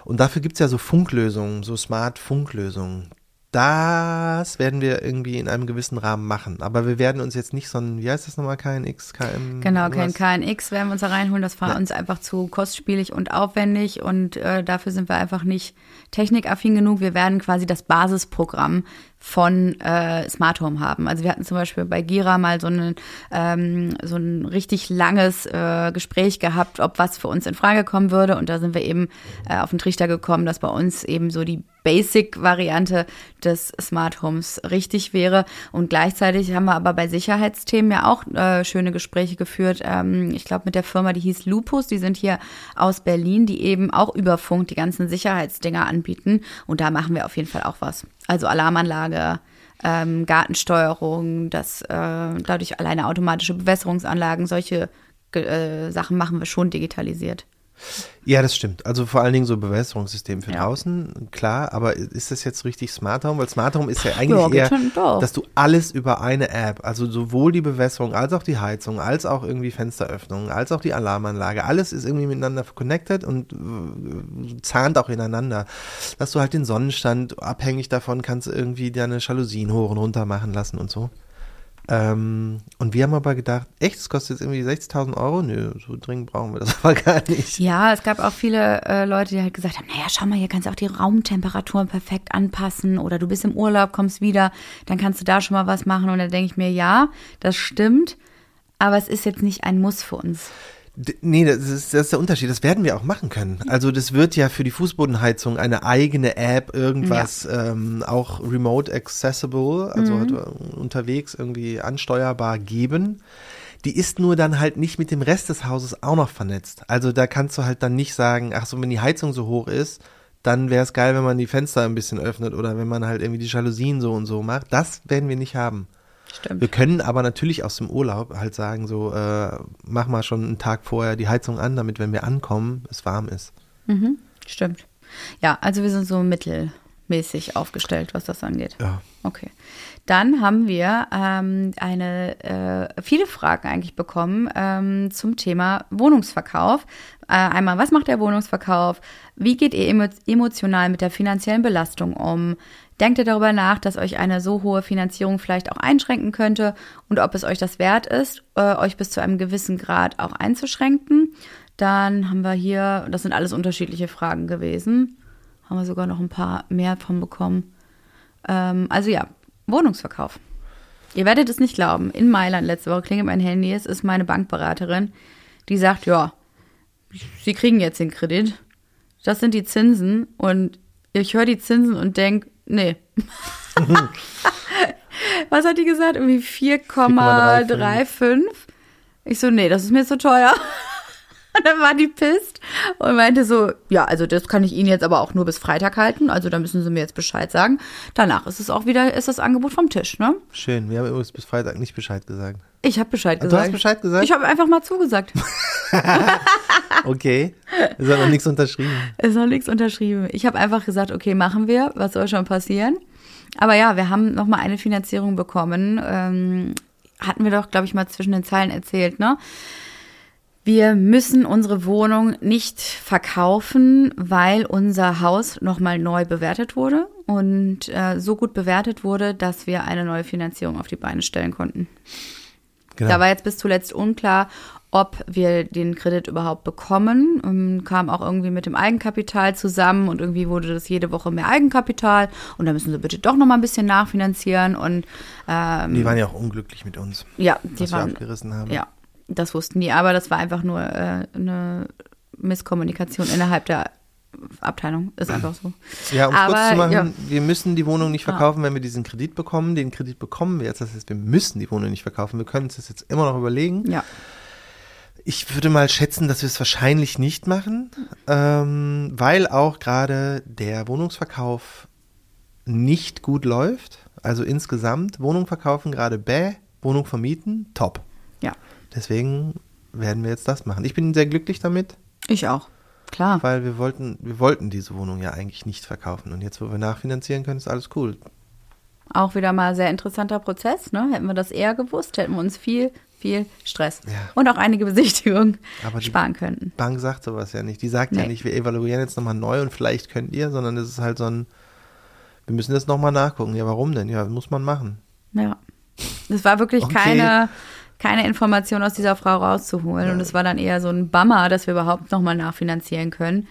Und dafür gibt's ja so Funklösungen, so Smart-Funklösungen. Das werden wir irgendwie in einem gewissen Rahmen machen. Aber wir werden uns jetzt nicht so ein, wie heißt das nochmal, KNX, KM? Genau, kein? KNX werden wir uns da reinholen. Das war Ja. uns einfach zu kostspielig und aufwendig und äh, dafür sind wir einfach nicht technikaffin genug. Wir werden quasi das Basisprogramm von äh, Smart Home haben. Also wir hatten zum Beispiel bei Gira mal so, einen, ähm, so ein richtig langes äh, Gespräch gehabt, ob was für uns in Frage kommen würde. Und da sind wir eben äh, auf den Trichter gekommen, dass bei uns eben so die Basic-Variante des Smart Homes richtig wäre. Und gleichzeitig haben wir aber bei Sicherheitsthemen ja auch äh, schöne Gespräche geführt. Ähm, ich glaube, mit der Firma, die hieß Lupus, die sind hier aus Berlin, die eben auch über Funk die ganzen Sicherheitsdinger anbieten. Und da machen wir auf jeden Fall auch was. Also Alarmanlage, ähm, Gartensteuerung, das äh, dadurch alleine automatische Bewässerungsanlagen, solche äh, Sachen machen wir schon digitalisiert. Ja, das stimmt. Also vor allen Dingen so Bewässerungssystem für Ja. draußen, klar, aber ist das jetzt richtig Smart Home? Weil Smart Home ist ja eigentlich Ja, eher, dass du alles über eine App, also sowohl die Bewässerung als auch die Heizung, als auch irgendwie Fensteröffnungen, als auch die Alarmanlage, alles ist irgendwie miteinander connected und äh, zahnt auch ineinander. Dass du halt den Sonnenstand, abhängig davon kannst irgendwie deine Jalousien hoch und runter machen lassen und so. Ähm, und wir haben aber gedacht, echt, es kostet jetzt irgendwie 60.000 Euro? Nö, so dringend brauchen wir das aber gar nicht. Ja, es gab auch viele äh, Leute, die halt gesagt haben, naja, schau mal, hier kannst du auch die Raumtemperaturen perfekt anpassen oder du bist im Urlaub, kommst wieder, dann kannst du da schon mal was machen. Und dann denke ich mir, ja, das stimmt, aber es ist jetzt nicht ein Muss für uns. Nee, das ist, das ist der Unterschied. Das werden wir auch machen können. Also das wird ja für die Fußbodenheizung eine eigene App, irgendwas ähm, auch remote accessible, also halt, äh, unterwegs irgendwie ansteuerbar geben. Die ist nur dann halt nicht mit dem Rest des Hauses auch noch vernetzt. Also da kannst du halt dann nicht sagen, ach so, wenn die Heizung so hoch ist, dann wäre es geil, wenn man die Fenster ein bisschen öffnet oder wenn man halt irgendwie die Jalousien so und so macht. Das werden wir nicht haben. Stimmt. Wir können aber natürlich aus dem Urlaub halt sagen, so, äh, mach mal schon einen Tag vorher die Heizung an, damit, wenn wir ankommen, es warm ist. Stimmt. Ja, also wir sind so mittelmäßig aufgestellt, was das angeht. Ja. Okay. Dann haben wir ähm, eine äh, viele Fragen eigentlich bekommen ähm, zum Thema Wohnungsverkauf. Äh, einmal, was macht der Wohnungsverkauf? Wie geht ihr emo emotional mit der finanziellen Belastung um? Denkt ihr darüber nach, dass euch eine so hohe Finanzierung vielleicht auch einschränken könnte und ob es euch das wert ist, äh, euch bis zu einem gewissen Grad auch einzuschränken? Dann haben wir hier, das sind alles unterschiedliche Fragen gewesen, haben wir sogar noch ein paar mehr von bekommen. Ähm, also ja, Wohnungsverkauf. Ihr werdet es nicht glauben. In Mailand letzte Woche klingelt mein Handy. Es ist meine Bankberaterin, die sagt, ja, Sie kriegen jetzt den Kredit. Das sind die Zinsen. Und ich höre die Zinsen und denke, nee. Was hat die gesagt? Irgendwie 4,35. Ich so, nee, das ist mir zu teuer. Und dann war die pisst und meinte so, ja, also das kann ich Ihnen jetzt aber auch nur bis Freitag halten, also da müssen Sie mir jetzt Bescheid sagen. Danach ist es auch wieder, ist das Angebot vom Tisch, ne? Schön, wir haben übrigens bis Freitag nicht Bescheid gesagt. Ich habe Bescheid Du gesagt. hast Bescheid gesagt? Ich habe einfach mal zugesagt. Okay, ist noch nichts unterschrieben. Ist noch nichts unterschrieben. Ich habe einfach gesagt, okay, machen wir, was soll schon passieren? Aber ja, wir haben nochmal eine Finanzierung bekommen. Ähm, hatten wir doch, glaube ich, mal zwischen den Zeilen erzählt, ne? Wir müssen unsere Wohnung nicht verkaufen, weil unser Haus nochmal neu bewertet wurde und äh, so gut bewertet wurde, dass wir eine neue Finanzierung auf die Beine stellen konnten. Genau. Da war jetzt bis zuletzt unklar, ob wir den Kredit überhaupt bekommen. Und kam auch irgendwie mit dem Eigenkapital zusammen und irgendwie wurde das jede Woche mehr Eigenkapital und da müssen sie bitte doch noch mal ein bisschen nachfinanzieren und ähm, die waren ja auch unglücklich mit uns. Ja, die was waren wir abgerissen haben. Ja, das wussten die, aber das war einfach nur äh, eine Misskommunikation innerhalb der Abteilung. Ist einfach so. Ja, um es kurz zu machen, ja. wir müssen die Wohnung nicht verkaufen, wenn wir diesen Kredit bekommen. Den Kredit bekommen wir jetzt. Das heißt, wir müssen die Wohnung nicht verkaufen. Wir können uns das jetzt immer noch überlegen. Ja. Ich würde mal schätzen, dass wir es wahrscheinlich nicht machen, ähm, weil auch gerade der Wohnungsverkauf nicht gut läuft. Also insgesamt Wohnung verkaufen gerade bäh, Wohnung vermieten top. Ja. Deswegen werden wir jetzt das machen. Ich bin sehr glücklich damit. Ich auch. Klar. Weil wir wollten, wir wollten diese Wohnung ja eigentlich nicht verkaufen. Und jetzt, wo wir nachfinanzieren können, ist alles cool. Auch wieder mal sehr interessanter Prozess, ne? Hätten wir das eher gewusst, hätten wir uns viel, viel Stress Ja. und auch einige Besichtigungen sparen könnten. Bank sagt sowas ja nicht. Die sagt ja Nee. nicht, wir evaluieren jetzt nochmal neu und vielleicht könnt ihr, sondern es ist halt so ein, wir müssen jetzt nochmal nachgucken. Ja, warum denn? Ja, muss man machen. Ja. Es war wirklich Okay. keine, keine Information aus dieser Frau rauszuholen. Und es war dann eher so ein Bummer, dass wir überhaupt nochmal nachfinanzieren können.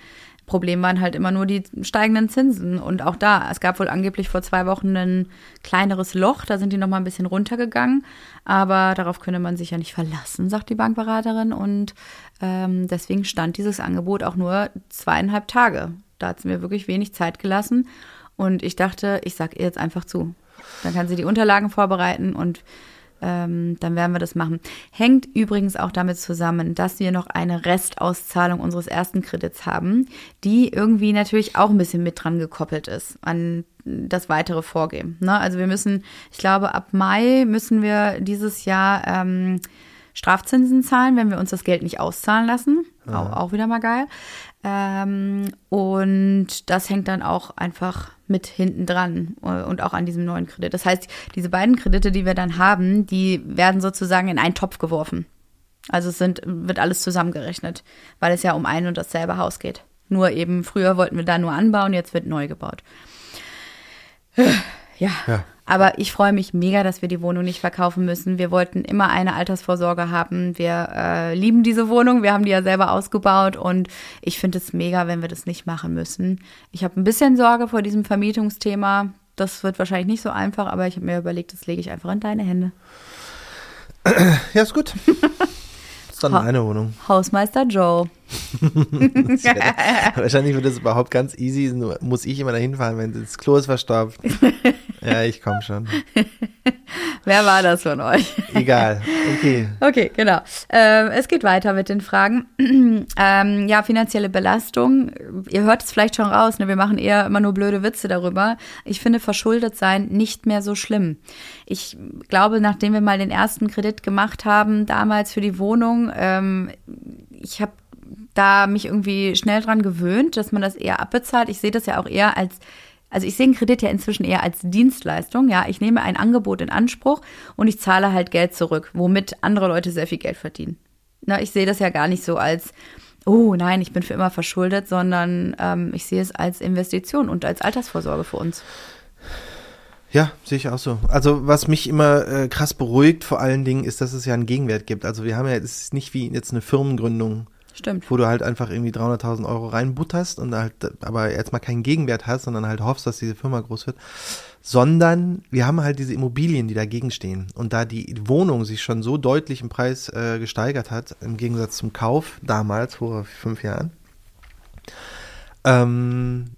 Problem waren halt immer nur die steigenden Zinsen. Und auch da, es gab wohl angeblich vor zwei Wochen ein kleineres Loch, da sind die nochmal ein bisschen runtergegangen. Aber darauf könne man sich ja nicht verlassen, sagt die Bankberaterin. Und ähm, deswegen stand dieses Angebot auch nur zweieinhalb Tage. Da hat sie mir wirklich wenig Zeit gelassen. Und ich dachte, ich sag ihr jetzt einfach zu. Dann kann sie die Unterlagen vorbereiten und ähm, dann werden wir das machen. Hängt übrigens auch damit zusammen, dass wir noch eine Restauszahlung unseres ersten Kredits haben, die irgendwie natürlich auch ein bisschen mit dran gekoppelt ist an das weitere Vorgehen. Ne? Also wir müssen, ich glaube, ab Mai müssen wir dieses Jahr ähm, Strafzinsen zahlen, wenn wir uns das Geld nicht auszahlen lassen. Auch, auch wieder mal geil. Ähm, und das hängt dann auch einfach mit hinten dran äh, und auch an diesem neuen Kredit. Das heißt, diese beiden Kredite, die wir dann haben, die werden sozusagen in einen Topf geworfen. Also es sind, wird alles zusammengerechnet, weil es ja um ein und dasselbe Haus geht. Nur eben früher wollten wir da nur anbauen, jetzt wird neu gebaut. Ja. Ja. Aber ich freue mich mega, dass wir die Wohnung nicht verkaufen müssen. Wir wollten immer eine Altersvorsorge haben. Wir äh, lieben diese Wohnung. Wir haben die ja selber ausgebaut und ich finde es mega, wenn wir das nicht machen müssen. Ich habe ein bisschen Sorge vor diesem Vermietungsthema. Das wird wahrscheinlich nicht so einfach, aber ich habe mir überlegt, das lege ich einfach in deine Hände. Ja, ist gut. ist dann meine Wohnung. Hausmeister Joe. Wahrscheinlich wird das überhaupt ganz easy. Nur muss ich immer dahin fahren, wenn das Klo ist verstopft. ja, ich komme schon. Wer war das von euch? Egal. Okay. Okay, genau. Ähm, es geht weiter mit den Fragen. ähm, ja, finanzielle Belastung. Ihr hört es vielleicht schon raus, ne? wir machen eher immer nur blöde Witze darüber. Ich finde verschuldet sein nicht mehr so schlimm. Ich glaube, nachdem wir mal den ersten Kredit gemacht haben, damals für die Wohnung, ähm, ich habe da mich irgendwie schnell dran gewöhnt, dass man das eher abbezahlt. Ich sehe das ja auch eher als also ich sehe einen Kredit ja inzwischen eher als Dienstleistung. Ja, ich nehme ein Angebot in Anspruch und ich zahle halt Geld zurück, womit andere Leute sehr viel Geld verdienen. Na, ich sehe das ja gar nicht so als, oh nein, ich bin für immer verschuldet, sondern ähm, ich sehe es als Investition und als Altersvorsorge für uns. Ja, sehe ich auch so. Also was mich immer äh, krass beruhigt vor allen Dingen ist, dass es ja einen Gegenwert gibt. Also wir haben ja, es ist nicht wie jetzt eine Firmengründung, Stimmt. wo du halt einfach irgendwie 300.000 Euro reinbutterst und halt aber jetzt mal keinen Gegenwert hast, sondern halt hoffst, dass diese Firma groß wird, sondern wir haben halt diese Immobilien, die dagegen stehen. Und da die Wohnung sich schon so deutlich im Preis äh, gesteigert hat, im Gegensatz zum Kauf damals, vor fünf Jahren, ähm,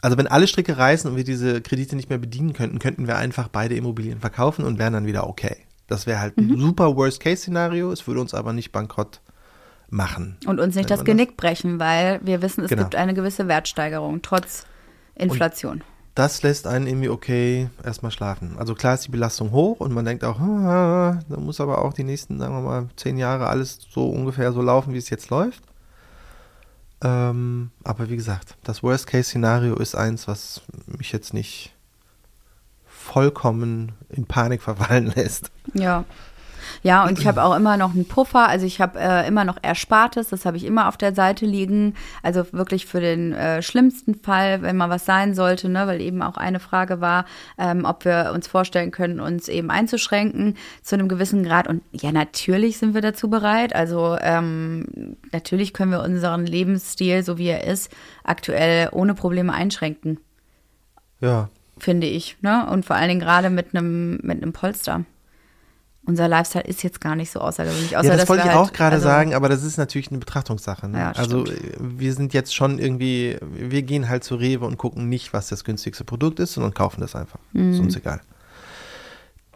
also wenn alle Stricke reißen und wir diese Kredite nicht mehr bedienen könnten, könnten wir einfach beide Immobilien verkaufen und wären dann wieder okay. Das wäre halt ein super Worst-Case-Szenario, es würde uns aber nicht bankrott machen. Und uns nicht das Genick brechen, weil wir wissen, es Genau. gibt eine gewisse Wertsteigerung, trotz Inflation. Das lässt einen irgendwie okay erstmal schlafen. Also klar ist die Belastung hoch und man denkt auch, ah, da muss aber auch die nächsten, sagen wir mal, zehn Jahre alles so ungefähr so laufen, wie es jetzt läuft. Ähm, aber wie gesagt, das Worst-Case-Szenario ist eins, was mich jetzt nicht vollkommen in Panik verfallen lässt. Ja. Ja, und ich habe auch immer noch einen Puffer, also ich habe äh, immer noch Erspartes, das habe ich immer auf der Seite liegen. Also wirklich für den äh, schlimmsten Fall, wenn mal was sein sollte, ne, weil eben auch eine Frage war, ähm, ob wir uns vorstellen können, uns eben einzuschränken zu einem gewissen Grad. Und ja, natürlich sind wir dazu bereit. Also ähm, natürlich können wir unseren Lebensstil, so wie er ist, aktuell ohne Probleme einschränken, Ja, finde ich. Ne? Und vor allen Dingen gerade mit einem mit einem Polster. Unser Lifestyle ist jetzt gar nicht so außergewöhnlich. Außer, ja, das wollte ich halt, auch gerade also, sagen, aber das ist natürlich eine Betrachtungssache. Ne? Ja, also stimmt. wir sind jetzt schon irgendwie, wir gehen halt zu Rewe und gucken nicht, was das günstigste Produkt ist, sondern kaufen das einfach. Ist Mhm. uns egal.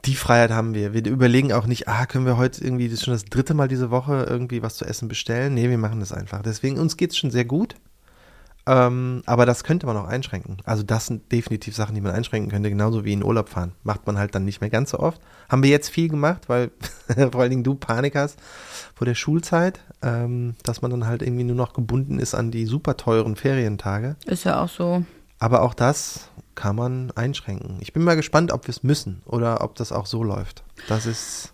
Die Freiheit haben wir. Wir überlegen auch nicht, ah, können wir heute irgendwie, das ist schon das dritte Mal diese Woche irgendwie was zu essen bestellen? Nee, wir machen das einfach. Deswegen, uns geht's schon sehr gut. Ähm, aber das könnte man auch einschränken. Also das sind definitiv Sachen, die man einschränken könnte, genauso wie in Urlaub fahren. Macht man halt dann nicht mehr ganz so oft. Haben wir jetzt viel gemacht, weil vor allen Dingen du Panik hast vor der Schulzeit, ähm, dass man dann halt irgendwie nur noch gebunden ist an die super teuren Ferientage. Ist ja auch so. Aber auch das kann man einschränken. Ich bin mal gespannt, ob wir es müssen oder ob das auch so läuft. Das ist,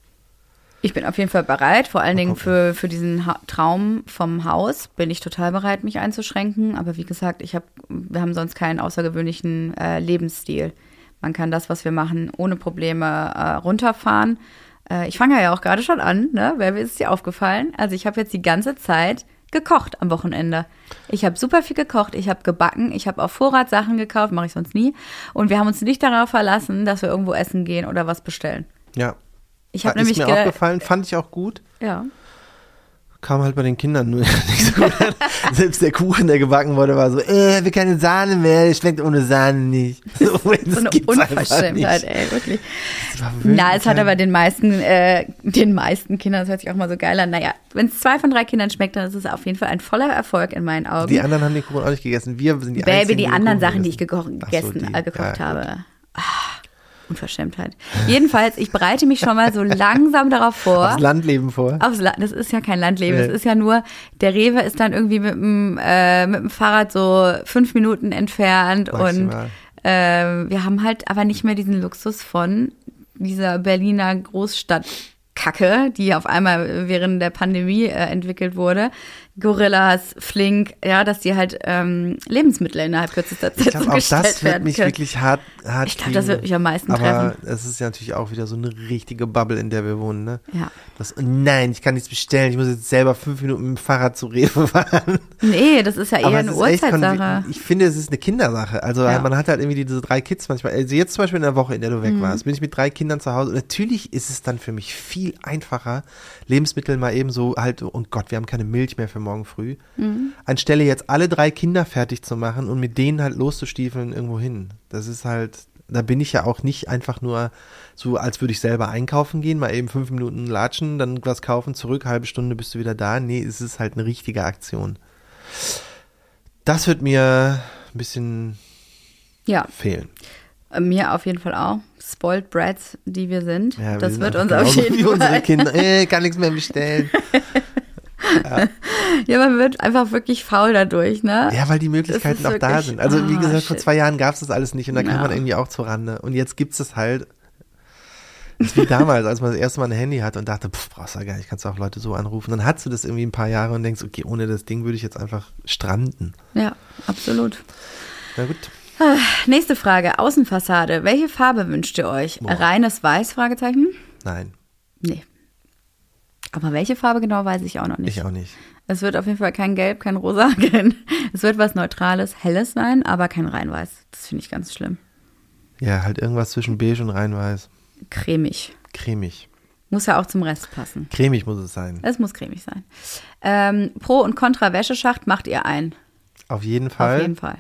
Ich bin auf jeden Fall bereit, vor allen Mal Dingen gucken. für, für diesen ha Traum vom Haus bin ich total bereit, mich einzuschränken. Aber wie gesagt, ich hab, wir haben sonst keinen außergewöhnlichen äh, Lebensstil. Man kann das, was wir machen, ohne Probleme äh, runterfahren. Äh, ich fange ja auch gerade schon an, ne? Wer ist dir aufgefallen? Also ich habe jetzt die ganze Zeit gekocht am Wochenende. Ich habe super viel gekocht, ich habe gebacken, ich habe auf Vorrat Sachen gekauft, mache ich sonst nie. Und wir haben uns nicht darauf verlassen, dass wir irgendwo essen gehen oder was bestellen. ja. Ich habe ist nämlich mir ge- aufgefallen, fand ich auch gut. ja. Kam halt bei den Kindern nur nicht so gut. Selbst der Kuchen, der gebacken wurde, war so, äh, wir keine Sahne mehr, der schmeckt ohne Sahne nicht. So, So eine Unverschämtheit, ey, wirklich. Na, es hat aber den meisten, äh, den meisten Kindern, das hört sich auch mal so geil an. Naja, wenn es zwei von drei Kindern schmeckt, dann ist es auf jeden Fall ein voller Erfolg in meinen Augen. Die anderen haben den Kuchen auch nicht gegessen. Wir sind die Baby, Einzigen, die den anderen Sachen, die ich gegessen. geko- Ach so, gegessen, die. äh, gekocht Ja, habe. Ah, Unverschämtheit. Jedenfalls, ich bereite mich schon mal so langsam darauf vor. Aufs Landleben vor. Aufs La das ist ja kein Landleben, Nee. es ist ja nur, der Rewe ist dann irgendwie mit dem, äh, mit dem Fahrrad so fünf Minuten entfernt und Maximal. äh, wir haben halt aber nicht mehr diesen Luxus von dieser Berliner Großstadtkacke, die auf einmal während der Pandemie äh, entwickelt wurde. Gorillas, Flink, ja, dass die halt ähm, Lebensmittel innerhalb kürzester Ich Zeit glaube, auch zugestellt das wird mich können. wirklich hart, hart Ich glaube, das wird mich am meisten Aber treffen. es ist ja natürlich auch wieder so eine richtige Bubble, in der wir wohnen, ne? Ja. Das, nein, ich kann nichts bestellen. Ich muss jetzt selber fünf Minuten mit dem Fahrrad zu Rewe fahren. Nee, das ist ja eher Aber eine Uhrzeitsache. Ich finde, es ist eine Kindersache. Also Ja. man hat halt irgendwie diese drei Kids manchmal. Also jetzt zum Beispiel in der Woche, in der du Mhm. weg warst, bin ich mit drei Kindern zu Hause. Und natürlich ist es dann für mich viel einfacher, Lebensmittel mal eben so halt, oh Gott, wir haben keine Milch mehr für morgen früh. Mhm. Anstelle jetzt alle drei Kinder fertig zu machen und mit denen halt loszustiefeln irgendwo hin. Das ist halt, da bin ich ja auch nicht einfach nur so, als würde ich selber einkaufen gehen, mal eben fünf Minuten latschen, dann was kaufen, zurück, halbe Stunde bist du wieder da. Nee, es ist halt eine richtige Aktion. Das wird mir ein bisschen Ja, fehlen. mir auf jeden Fall auch. Spoiled Brats, die wir sind. Ja, wir das sind wird uns auf jeden wie unsere Fall. Kinder. Äh, kann nichts mehr bestellen. Ja, man wird einfach wirklich faul dadurch, ne? Ja, weil die Möglichkeiten auch da sind. Also wie ah, gesagt, vor shit. zwei Jahren gab es das alles nicht und da kam Ja. man irgendwie auch zur Rande. Und jetzt gibt es es halt. Das ist wie damals, als man das erste Mal ein Handy hatte und dachte, pff, brauchst du ja gar nicht, kannst du auch Leute so anrufen. Dann hast du das irgendwie ein paar Jahre und denkst, okay, ohne das Ding würde ich jetzt einfach stranden. Ja, absolut. Na gut. Nächste Frage. Außenfassade. Welche Farbe wünscht ihr euch? Boah. Reines Weiß? Fragezeichen? Nein, Nee. Aber welche Farbe genau weiß ich auch noch nicht. ich auch nicht. Es wird auf jeden Fall kein Gelb, kein Rosa. Kein, es wird was Neutrales, Helles sein, aber kein Reinweiß. Das finde ich ganz schlimm. Ja, halt irgendwas zwischen beige und reinweiß. Cremig. Cremig. Muss ja auch zum Rest passen. Cremig muss es sein. Es muss cremig sein. Ähm, Pro- und Contra-Wäscheschacht macht ihr ein. Auf jeden Auf Fall. jeden Fall.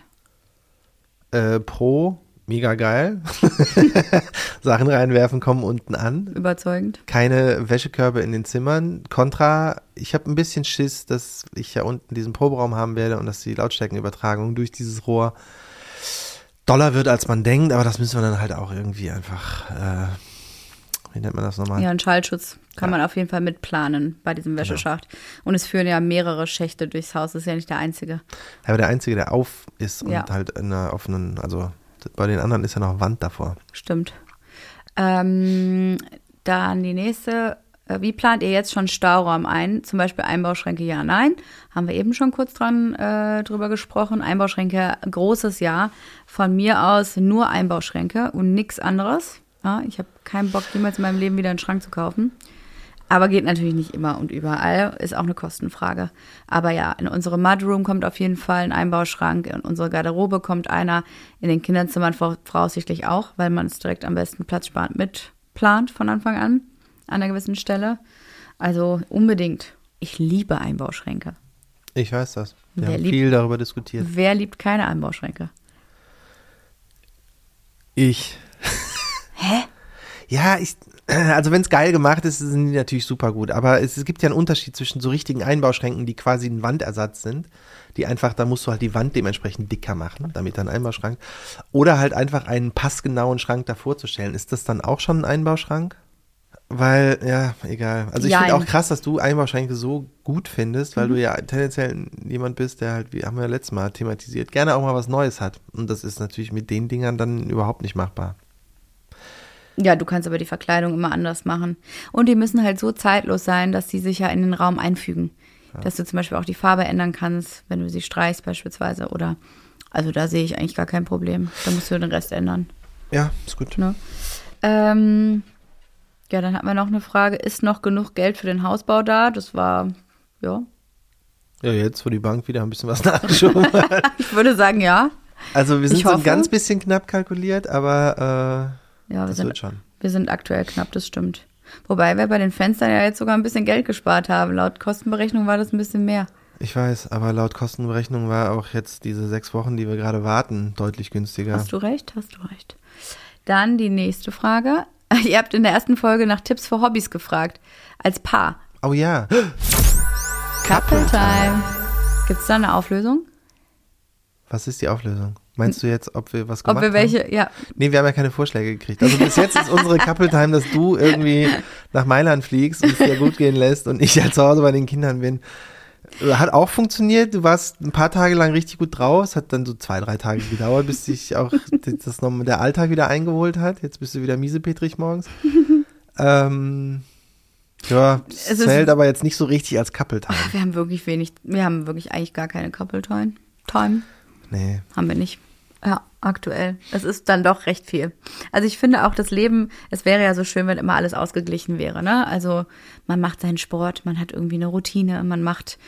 Äh, Pro, mega geil. Sachen reinwerfen, kommen unten an. Überzeugend. keine Wäschekörbe in den Zimmern. Contra, ich habe ein bisschen Schiss, dass ich ja unten diesen Proberaum haben werde und dass die Lautstärkenübertragung durch dieses Rohr doller wird, als man denkt. Aber das müssen wir dann halt auch irgendwie einfach, äh, wie nennt man das nochmal? Ja, ein Schallschutz kann Ja. man auf jeden Fall mitplanen bei diesem Wäscheschacht. Und es führen ja mehrere Schächte durchs Haus. Das ist ja nicht der einzige. Aber der einzige, der auf ist und Ja. halt in einer offenen, also Bei den anderen ist ja noch Wand davor. Stimmt. Ähm, dann die nächste. Äh, Wie plant ihr jetzt schon Stauraum ein? Zum Beispiel Einbauschränke, ja, nein. Haben wir eben schon kurz dran äh, drüber gesprochen. Einbauschränke, großes Ja. Von mir aus nur Einbauschränke und nichts anderes. Ja, ich habe keinen Bock, jemals in meinem Leben wieder einen Schrank zu kaufen. Aber geht natürlich nicht immer und überall. Ist auch eine Kostenfrage. Aber ja, in unsere Mudroom kommt auf jeden Fall ein Einbauschrank. In unsere Garderobe kommt einer. In den Kinderzimmern vor- voraussichtlich auch, weil man es direkt am besten platzsparend mitplant von Anfang an. An einer gewissen Stelle. Also unbedingt. Ich liebe Einbauschränke. Ich weiß das. Wir Wer haben liebt- viel darüber diskutiert. Wer liebt keine Einbauschränke? Ich. Hä? Ja, ich, also wenn es geil gemacht ist, sind die natürlich super gut. Aber es, es gibt ja einen Unterschied zwischen so richtigen Einbauschränken, die quasi ein Wandersatz sind, die einfach, da musst du halt die Wand dementsprechend dicker machen, damit dann Einbauschrank. Oder halt einfach einen passgenauen Schrank davor zu stellen. Ist das dann auch schon ein Einbauschrank? Weil, ja, egal. Also ich finde auch krass, dass du Einbauschränke so gut findest, weil du ja tendenziell jemand bist, der halt, wie haben wir ja letztes Mal thematisiert, gerne auch mal was Neues hat. Und das ist natürlich mit den Dingern dann überhaupt nicht machbar. Ja, du kannst aber die Verkleidung immer anders machen. Und die müssen halt so zeitlos sein, dass sie sich ja in den Raum einfügen. Dass du zum Beispiel auch die Farbe ändern kannst, wenn du sie streichst beispielsweise. Oder, also da sehe ich eigentlich gar kein Problem. Da musst du den Rest ändern. Ja, ist gut. Ne? Ähm, ja, dann hatten wir noch eine Frage. Ist noch genug Geld für den Hausbau da? Das war, ja. Ja, jetzt, wo die Bank wieder ein bisschen was nachgeschoben hat. Ich würde sagen, ja. Also wir sind Ich so ein ganz bisschen knapp kalkuliert, aber Ja, wir das sind, wir sind aktuell knapp, das stimmt. Wobei wir bei den Fenstern ja jetzt sogar ein bisschen Geld gespart haben. Laut Kostenberechnung war das ein bisschen mehr. Ich weiß, aber laut Kostenberechnung war auch jetzt diese sechs Wochen, die wir gerade warten, deutlich günstiger. Hast du recht, hast du recht. Dann die nächste Frage. Ihr habt in der ersten Folge nach Tipps für Hobbys gefragt. Als Paar. Oh ja. Couple Time. Gibt es da eine Auflösung? Was ist die Auflösung? Meinst du jetzt, ob wir was Ob gemacht wir haben? welche, ja, Nee, wir haben ja keine Vorschläge gekriegt. Also bis jetzt ist unsere Couple Time, dass du irgendwie nach Mailand fliegst und es dir gut gehen lässt und ich ja zu Hause bei den Kindern bin. Hat auch funktioniert. Du warst ein paar Tage lang richtig gut drauf. Es hat dann so zwei, drei Tage gedauert, bis sich auch das noch, der Alltag wieder eingeholt hat. Jetzt bist du wieder miesepetrig morgens. ähm, ja, es Es ist- zählt aber jetzt nicht so richtig als Couple Time. wir haben wirklich wenig, wir haben wirklich eigentlich gar keine Couple Time. Time. Nee. Haben wir nicht. Ja, aktuell. Es ist dann doch recht viel. Also ich finde auch das Leben, es wäre ja so schön, wenn immer alles ausgeglichen wäre, ne? Also man macht seinen Sport, man hat irgendwie eine Routine, man macht,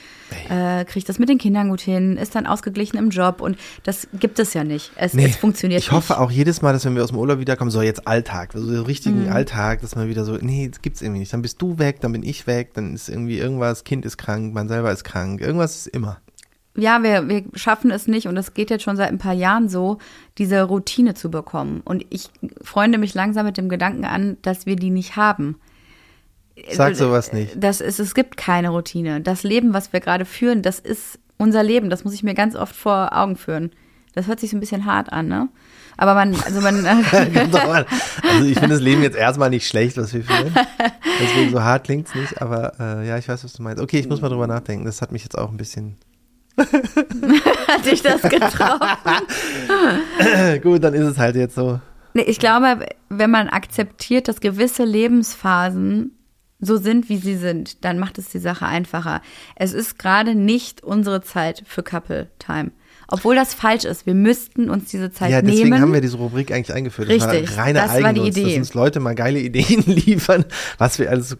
äh, kriegt das mit den Kindern gut hin, ist dann ausgeglichen im Job und das gibt es ja nicht. Es, Nee, es funktioniert ich hoffe nicht. auch jedes Mal, dass wenn wir aus dem Urlaub wiederkommen, so jetzt Alltag, also so Mhm. richtigen Alltag, dass man wieder so, nee, das gibt's irgendwie nicht. Dann bist du weg, dann bin ich weg, dann ist irgendwie irgendwas, Kind ist krank, man selber ist krank, irgendwas ist immer. Ja, wir, wir schaffen es nicht und es geht jetzt schon seit ein paar Jahren so, diese Routine zu bekommen. Und ich freunde mich langsam mit dem Gedanken an, dass wir die nicht haben. Sag sowas nicht. Das ist, es gibt keine Routine. Das Leben, was wir gerade führen, das ist unser Leben. Das muss ich mir ganz oft vor Augen führen. Das hört sich so ein bisschen hart an, ne? Aber man, also man, also ich finde das Leben jetzt erstmal nicht schlecht, was wir führen. Deswegen so hart klingt's nicht, aber äh, ja, ich weiß, was du meinst. Okay, ich muss mal drüber nachdenken. Das hat mich jetzt auch ein bisschen. hat dich das getraut. Gut, dann ist es halt jetzt so. Nee, ich glaube, wenn man akzeptiert, dass gewisse Lebensphasen so sind, wie sie sind, dann macht es die Sache einfacher. Es ist gerade nicht unsere Zeit für Couple Time. Obwohl das falsch ist. Wir müssten uns diese Zeit ja, deswegen nehmen. haben wir diese Rubrik eigentlich eingeführt. Richtig, das war reiner das war die Eigennutz, Idee. dass uns Leute mal geile Ideen liefern, was wir alles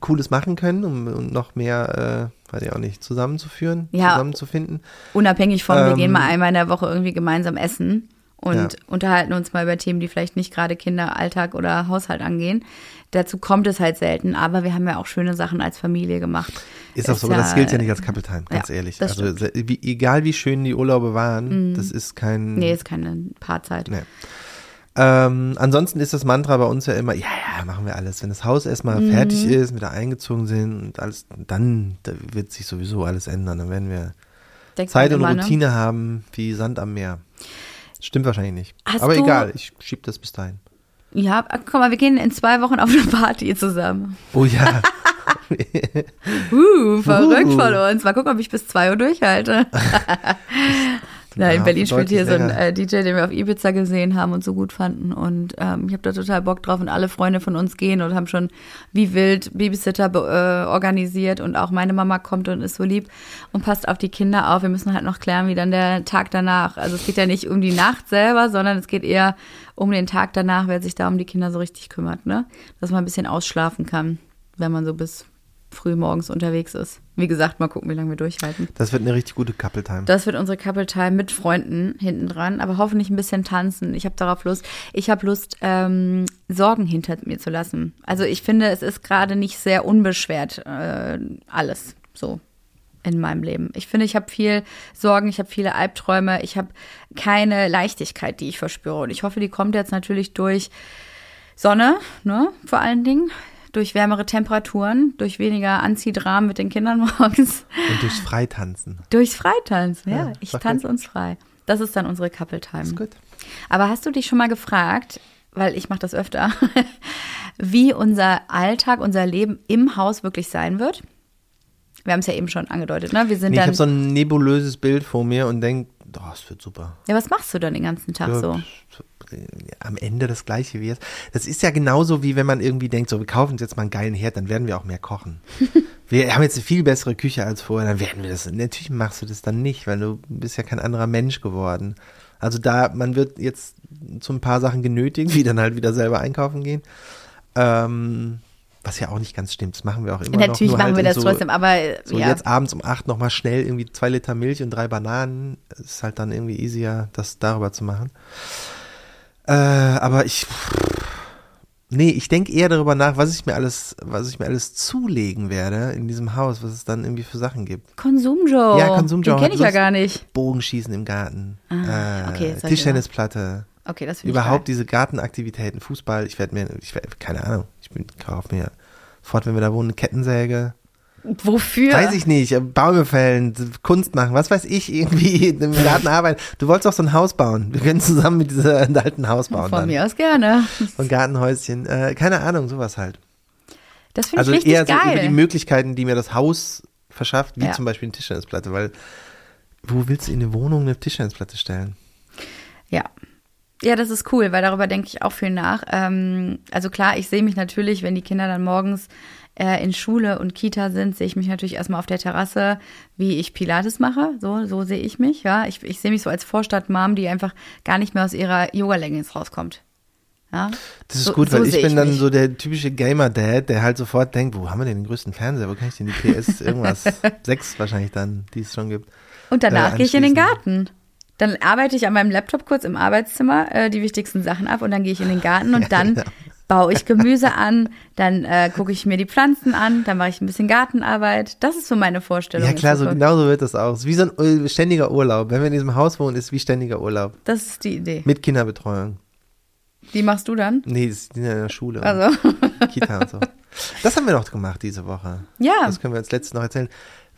Cooles machen können, um, um noch mehr, äh, weiß ich auch nicht, zusammenzuführen, Ja. zusammenzufinden. Unabhängig von, wir Ähm, gehen mal einmal in der Woche irgendwie gemeinsam essen und Ja. unterhalten uns mal über Themen, die vielleicht nicht gerade Kinder, Alltag oder Haushalt angehen. Dazu kommt es halt selten, aber wir haben ja auch schöne Sachen als Familie gemacht. Ist auch so, aber das gilt ja nicht als Couple Time, ganz ja, ehrlich. Also wie, egal wie schön die Urlaube waren, das ist kein. Nee, ist keine Paarzeit. Nee. Ähm, ansonsten ist das Mantra bei uns ja immer, ja, ja, machen wir alles. Wenn das Haus erstmal Mhm. fertig ist, wieder eingezogen sind und alles, dann da wird sich sowieso alles ändern. Dann werden wir Denkt Zeit und immer, ne? Routine haben wie Sand am Meer. Stimmt wahrscheinlich nicht. Hast Aber egal, ich schieb das bis dahin. Ja, guck mal, wir gehen in zwei Wochen auf eine Party zusammen. Oh ja. Uh, verrückt Uh. von uns. Mal gucken, ob ich bis zwei Uhr durchhalte. Na, in Berlin spielt hier so ein äh, DJ, den wir auf Ibiza gesehen haben und so gut fanden. Und ähm, ich habe da total Bock drauf und alle Freunde von uns gehen und haben schon wie wild Babysitter äh, organisiert und auch meine Mama kommt und ist so lieb und passt auf die Kinder auf. Wir müssen halt noch klären, wie dann der Tag danach. Also es geht ja nicht um die Nacht selber, sondern es geht eher um den Tag danach, wer sich da um die Kinder so richtig kümmert, ne? Dass man ein bisschen ausschlafen kann, wenn man so bis früh morgens unterwegs ist. Wie gesagt, mal gucken, wie lange wir durchhalten. Das wird eine richtig gute Couple Time. Das wird unsere Couple Time mit Freunden hinten dran, aber hoffentlich ein bisschen tanzen. Ich habe darauf Lust. Ich habe Lust, ähm, Sorgen hinter mir zu lassen. Also ich finde, es ist gerade nicht sehr unbeschwert äh, alles so in meinem Leben. Ich finde, ich habe viel Sorgen, ich habe viele Albträume, ich habe keine Leichtigkeit, die ich verspüre. Und ich hoffe, die kommt jetzt natürlich durch Sonne, ne, vor allen Dingen, durch wärmere Temperaturen, durch weniger Anziehdramen mit den Kindern morgens. Und durchs Freitanzen. Durchs Freitanzen, ja. Ja, ich tanze gut. uns frei. Das ist dann unsere Couple Time. Ist gut. Aber hast du dich schon mal gefragt, weil ich mache das öfter, wie unser Alltag, unser Leben im Haus wirklich sein wird? Wir haben es ja eben schon angedeutet, ne? Wir sind Nee, ich habe so ein nebulöses Bild vor mir und denke, oh, es wird super. ja, was machst du dann den ganzen Tag Ja, so? Am Ende das gleiche wie es. Das ist ja genauso wie wenn man irgendwie denkt, so wir kaufen uns jetzt mal einen geilen Herd, dann werden wir auch mehr kochen. wir haben jetzt eine viel bessere Küche als vorher, dann werden wir das. Natürlich machst du das dann nicht, weil du bist ja kein anderer Mensch geworden. Also da, man wird jetzt zu ein paar Sachen genötigt, wie dann halt wieder selber einkaufen gehen. Ähm, was ja auch nicht ganz stimmt, das machen wir auch immer noch. Natürlich nur machen halt wir das so, trotzdem, aber So ja. jetzt abends um acht nochmal schnell irgendwie zwei Liter Milch und drei Bananen. Ist halt dann irgendwie easier, das darüber zu machen. Äh, aber ich. Nee, ich denke eher darüber nach, was ich mir alles, was ich mir alles zulegen werde in diesem Haus, was es dann irgendwie für Sachen gibt. Konsum-Joe. Ja, Konsum-Joe Den kenne ich ja gar nicht. Bogenschießen im Garten, Ah, okay, äh, ich Tischtennisplatte, Okay, das finde ich überhaupt geil. diese Gartenaktivitäten, Fußball. Ich werde mir, ich werd, keine Ahnung, ich bin, kauf mir fort, wenn wir da wohnen, eine Kettensäge. Wofür? Weiß ich nicht, Bäume fällen, Kunst machen, was weiß ich, irgendwie im Garten arbeiten. Du wolltest doch so ein Haus bauen. Wir können zusammen mit dieser alten Haus bauen. Von dann. mir aus gerne. So ein Gartenhäuschen, äh, keine Ahnung, sowas halt. Das finde Also ich richtig eher so geil. über die Möglichkeiten, die mir das Haus verschafft, wie Ja. zum Beispiel eine Tischtennisplatte, weil wo willst du in eine Wohnung eine Tischtennisplatte stellen? Ja. Ja, das ist cool, weil darüber denke ich auch viel nach. Ähm, also klar, ich sehe mich natürlich, wenn die Kinder dann morgens äh, in Schule und Kita sind, sehe ich mich natürlich erstmal auf der Terrasse, wie ich Pilates mache. So, so sehe ich mich, ja. Ich, ich sehe mich so als Vorstadtmam, die einfach gar nicht mehr aus ihrer Yoga-Leggings rauskommt. Ja. Das ist So- gut, so weil ich sehe bin ich dann mich. so der typische Gamer-Dad, der halt sofort denkt, wo haben wir denn den größten Fernseher? Wo kann ich denn die PS irgendwas? Sechs wahrscheinlich dann, die es schon gibt. Und danach äh, gehe ich in den. Garten. Dann arbeite ich an meinem Laptop kurz im Arbeitszimmer äh, die wichtigsten Sachen ab und dann gehe ich in den Garten und dann Ja. Baue ich Gemüse an, dann äh, gucke ich mir die Pflanzen an, dann mache ich ein bisschen Gartenarbeit. Das ist so meine Vorstellung. Ja klar, so genau so wird das auch. Es ist Wie so ein äh, ständiger Urlaub. Wenn wir in diesem Haus wohnen, ist es wie ständiger Urlaub. Das ist die Idee. Mit Kinderbetreuung. Die machst du dann? Nee, das ist in der Schule. Also, Kita und so. Das haben wir noch gemacht diese Woche. ja, Das können wir als letztes noch erzählen.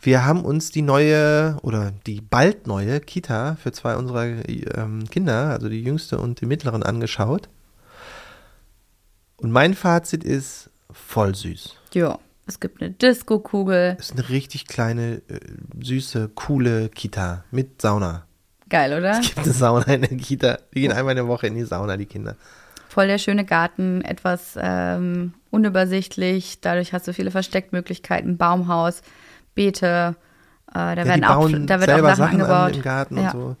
Wir haben uns die neue oder die bald neue Kita für zwei unserer ähm, Kinder, also die jüngste und die mittleren, angeschaut. Und mein Fazit ist voll süß. ja. Es gibt eine Disco-Kugel. Es ist eine richtig kleine, äh, süße, coole Kita mit Sauna. Geil, oder? Es gibt eine Sauna in der Kita. Die gehen einmal in der Woche in die Sauna, die Kinder. Voll der schöne Garten, etwas ähm, unübersichtlich. Dadurch hast du viele Versteckmöglichkeiten. Baumhaus, Beete. Äh, da Ja, werden auch, da wird auch Sachen, Sachen an angebaut. im Garten Ja. und so.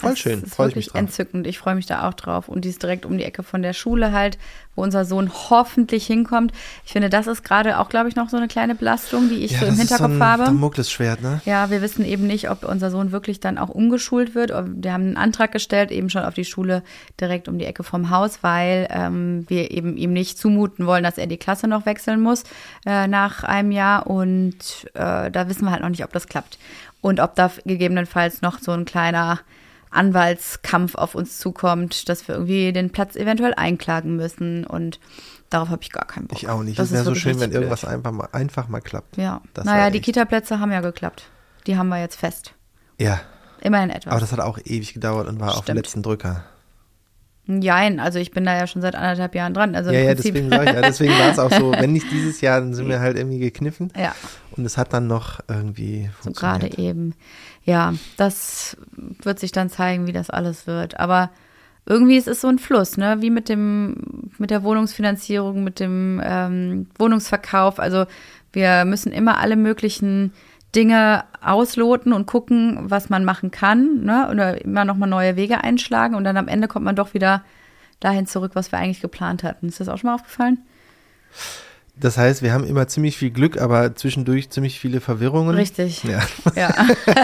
Voll schön, freue ich mich drauf. entzückend. Ich freue mich da auch drauf. Und die ist direkt um die Ecke von der Schule halt, wo unser Sohn hoffentlich hinkommt. Ich finde, das ist gerade auch, glaube ich, noch so eine kleine Belastung, die ich so im das ist so Hinterkopf ein habe. Damoklesschwert, ne? Ja, wir wissen eben nicht, ob unser Sohn wirklich dann auch umgeschult wird. Wir haben einen Antrag gestellt, eben schon auf die Schule direkt um die Ecke vom Haus, weil ähm, wir eben ihm nicht zumuten wollen, dass er die Klasse noch wechseln muss äh, nach einem Jahr. Und äh, da wissen wir halt noch nicht, ob das klappt. Und ob da gegebenenfalls noch so ein kleiner Anwaltskampf auf uns zukommt, dass wir irgendwie den Platz eventuell einklagen müssen. Und darauf habe ich gar keinen Bock. Ich auch nicht. Das Es wäre ist so wirklich schön, wenn blöd. irgendwas einfach mal, einfach mal klappt. Ja, Das naja, die Kita-Plätze haben ja geklappt. Die haben wir jetzt fest. Ja, Immerhin etwas. aber das hat auch ewig gedauert und war auf dem Stimmt. letzten Drücker. Jein, also ich bin da ja schon seit anderthalb Jahren dran. Also ja, im ja, deswegen ich, ja, deswegen war es auch so, wenn nicht dieses Jahr, dann sind wir halt irgendwie gekniffen. ja, Und es hat dann noch irgendwie so funktioniert. gerade eben. Ja, das wird sich dann zeigen, wie das alles wird. Aber irgendwie ist es so ein Fluss, ne? Wie mit dem, mit der Wohnungsfinanzierung, mit dem ähm, Wohnungsverkauf. Also wir müssen immer alle möglichen Dinge ausloten und gucken, was man machen kann, ne? Oder immer nochmal neue Wege einschlagen und dann am Ende kommt man doch wieder dahin zurück, was wir eigentlich geplant hatten. Ist das auch schon mal aufgefallen? Das heißt, wir haben immer ziemlich viel Glück, aber zwischendurch ziemlich viele Verwirrungen. Richtig. Ja, Ja.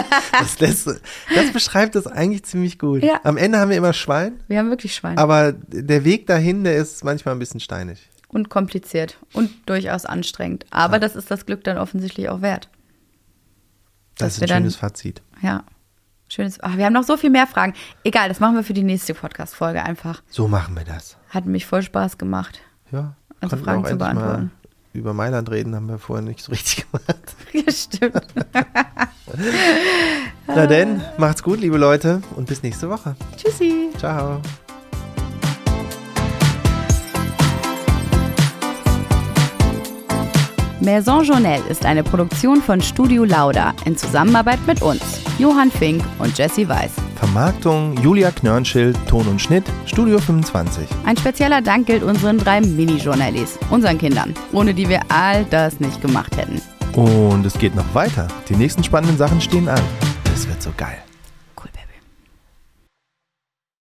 das, lässt, das beschreibt das eigentlich ziemlich gut. Ja. Am Ende haben wir immer Schwein, Wir haben wirklich Schwein. aber der Weg dahin, der ist manchmal ein bisschen steinig. und kompliziert und durchaus anstrengend. Aber das ist das Glück dann offensichtlich auch wert. Das ist ein dann- schönes Fazit. Ja. Schönes. Ach, wir haben noch so viel mehr Fragen. Egal, das machen wir für die nächste Podcast-Folge einfach. So machen wir das. Hat mich voll Spaß gemacht. Ja. Also Fragen zu beantworten. Über Mailand reden haben wir vorher nicht so richtig gemacht. Ja, stimmt. Na denn, macht's gut, liebe Leute, und bis nächste Woche. Tschüssi. Ciao. Maison Journelle ist eine Produktion von Studio Lauda in Zusammenarbeit mit uns, Johann Fink und Jesse Weiß. Vermarktung Julia Knörnschild, Ton und Schnitt, Studio 25. Ein spezieller Dank gilt unseren drei Mini-Journallis, unseren Kindern, ohne die wir all das nicht gemacht hätten. Und es geht noch weiter. Die nächsten spannenden Sachen stehen an. Das wird so geil.